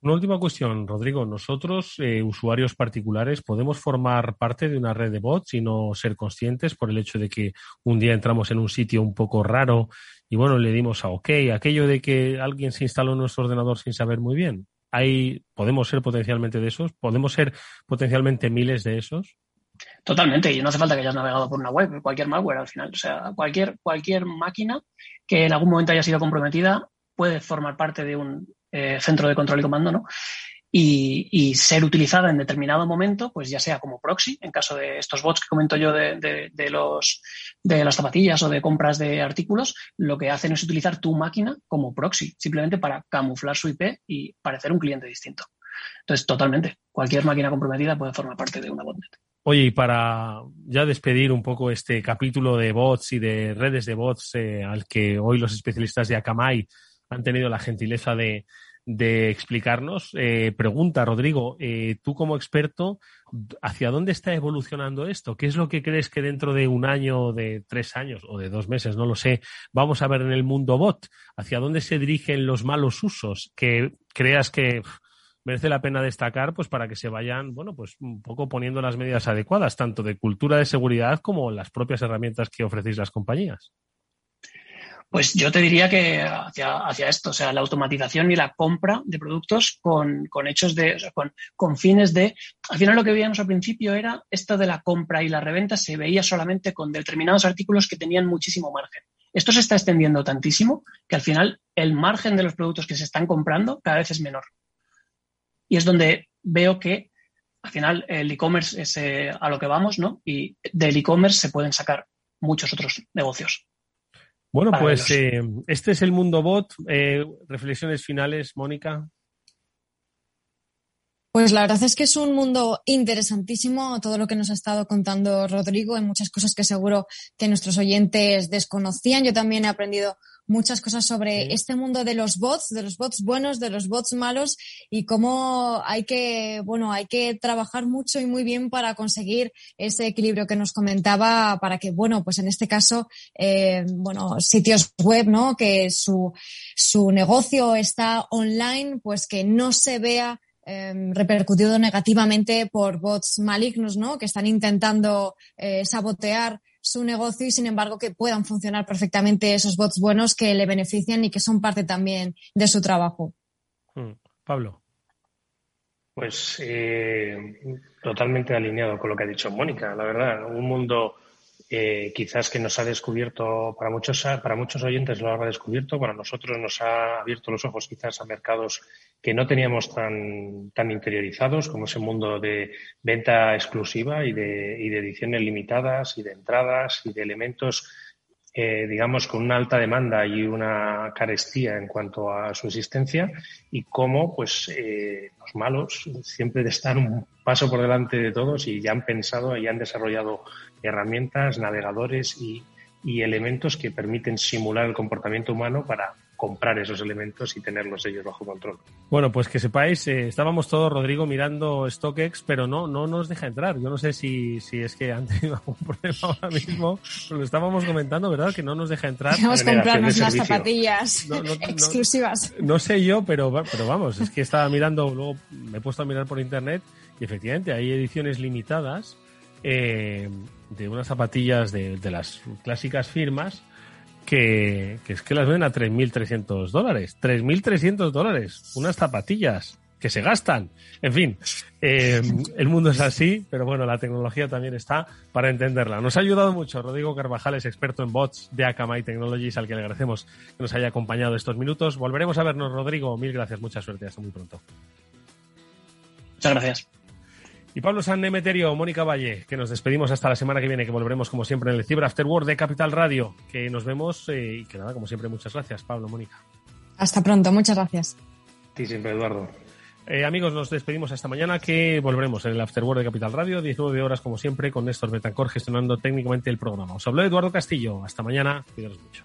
Una última cuestión, Rodrigo. Nosotros, eh, usuarios particulares, podemos formar parte de una red de bots y no ser conscientes por el hecho de que un día entramos en un sitio un poco raro y bueno, le dimos a OK. Aquello de que alguien se instaló en nuestro ordenador sin saber muy bien. Hay, ¿Podemos ser potencialmente de esos? ¿Podemos ser potencialmente miles de esos? Totalmente, y no hace falta que hayas navegado por una web, cualquier malware al final. O sea, cualquier, cualquier máquina que en algún momento haya sido comprometida puede formar parte de un, eh, centro de control y comando, ¿no? Y, ser utilizada en determinado momento, pues ya sea como proxy, en caso de estos bots que comento yo de, los, de las zapatillas o de compras de artículos, lo que hacen es utilizar tu máquina como proxy, simplemente para camuflar su IP y parecer un cliente distinto. Entonces, totalmente, cualquier máquina comprometida puede formar parte de una botnet. Oye, y para ya despedir un poco este capítulo de bots y de redes de bots eh, al que hoy los especialistas de Akamai han tenido la gentileza de, explicarnos. Eh, pregunta, Rodrigo, eh, tú como experto, ¿hacia dónde está evolucionando esto? ¿Qué es lo que crees que dentro de un año, de tres años o de dos meses, no lo sé, vamos a ver en el mundo bot? ¿Hacia dónde se dirigen los malos usos que creas que merece la pena destacar pues para que se vayan, bueno, pues un poco poniendo las medidas adecuadas, tanto de cultura de seguridad como las propias herramientas que ofrecéis las compañías. Pues yo te diría que hacia, esto, o sea, la automatización y la compra de productos con, con hechos de, o sea, con, con, fines de, al final lo que veíamos al principio era esto de la compra y la reventa se veía solamente con determinados artículos que tenían muchísimo margen. Esto se está extendiendo tantísimo que al final el margen de los productos que se están comprando cada vez es menor. Y es donde veo que al final el e-commerce es eh, a lo que vamos, ¿no? Y del e-commerce se pueden sacar muchos otros negocios. Bueno, pues eh, este es el mundo bot. Eh, reflexiones finales, Mónica. Pues la verdad es que es un mundo interesantísimo, todo lo que nos ha estado contando Rodrigo, hay muchas cosas que seguro que nuestros oyentes desconocían. Yo también he aprendido muchas cosas sobre este mundo de los bots, de los bots buenos, de los bots malos y cómo hay que, bueno, hay que trabajar mucho y muy bien para conseguir ese equilibrio que nos comentaba para que, bueno, pues en este caso, eh, bueno, sitios web, ¿no? Que su, su negocio está online, pues que no se vea eh, repercutido negativamente por bots malignos, ¿no? Que están intentando eh, sabotear su negocio y sin embargo que puedan funcionar perfectamente esos bots buenos que le benefician y que son parte también de su trabajo. Hmm. Pablo. Pues eh, totalmente alineado con lo que ha dicho Mónica, la verdad. Un mundo eh, quizás que nos ha descubierto, para muchos, para muchos oyentes lo ha descubierto, para nosotros nos ha abierto los ojos quizás a mercados que no teníamos tan, tan interiorizados, como ese mundo de venta exclusiva y de, y de ediciones limitadas y de entradas y de elementos, eh, digamos, con una alta demanda y una carestía en cuanto a su existencia y cómo, pues, eh, los malos siempre están un paso por delante de todos y ya han pensado y han desarrollado herramientas, navegadores y, y elementos que permiten simular el comportamiento humano para comprar esos elementos y tenerlos ellos bajo control. Bueno, pues que sepáis, eh, estábamos todos, Rodrigo, mirando StockX, pero no, no nos deja entrar. Yo no sé si, si es que han tenido algún problema ahora mismo, pero lo estábamos comentando, ¿verdad? Que no nos deja entrar. Vamos a comprarnos unas zapatillas exclusivas. No, sé yo, pero, pero vamos, es que estaba mirando, luego me he puesto a mirar por internet y efectivamente hay ediciones limitadas eh, de unas zapatillas de, de las clásicas firmas que, es que las venden a 3.300 dólares. 3.300 dólares. Unas zapatillas que se gastan. En fin, eh, el mundo es así, pero bueno, la tecnología también está para entenderla. Nos ha ayudado mucho Rodrigo Carvajales, experto en bots de Akamai Technologies, al que le agradecemos que nos haya acompañado estos minutos. Volveremos a vernos, Rodrigo. Mil gracias, mucha suerte. Hasta muy pronto. Muchas gracias. Y Pablo San Nemeterio, Mónica Valle, que nos despedimos hasta la semana que viene, que volveremos como siempre en el Cyber After World de Capital Radio, que nos vemos eh, y que nada, como siempre, muchas gracias, Pablo, Mónica. Hasta pronto, muchas gracias. Sí, siempre, Eduardo. Eh, amigos, nos despedimos hasta mañana, que volveremos en el After World de Capital Radio, 19 horas como siempre, con Néstor Betancor gestionando técnicamente el programa. Os habló Eduardo Castillo. Hasta mañana, cuidaros mucho.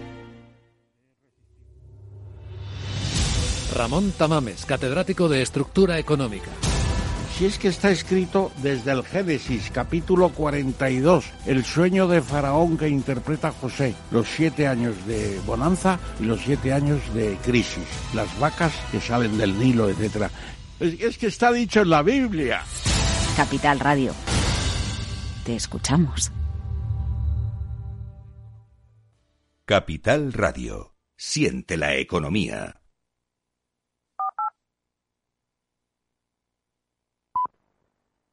Ramón Tamames, catedrático de Estructura Económica. Si es que está escrito desde el Génesis, capítulo 42, el sueño de Faraón que interpreta José, los siete años de bonanza y los siete años de crisis, las vacas que salen del Nilo, etc. Es, que está dicho en la Biblia. Capital Radio. Te escuchamos. Capital Radio. Siente la economía.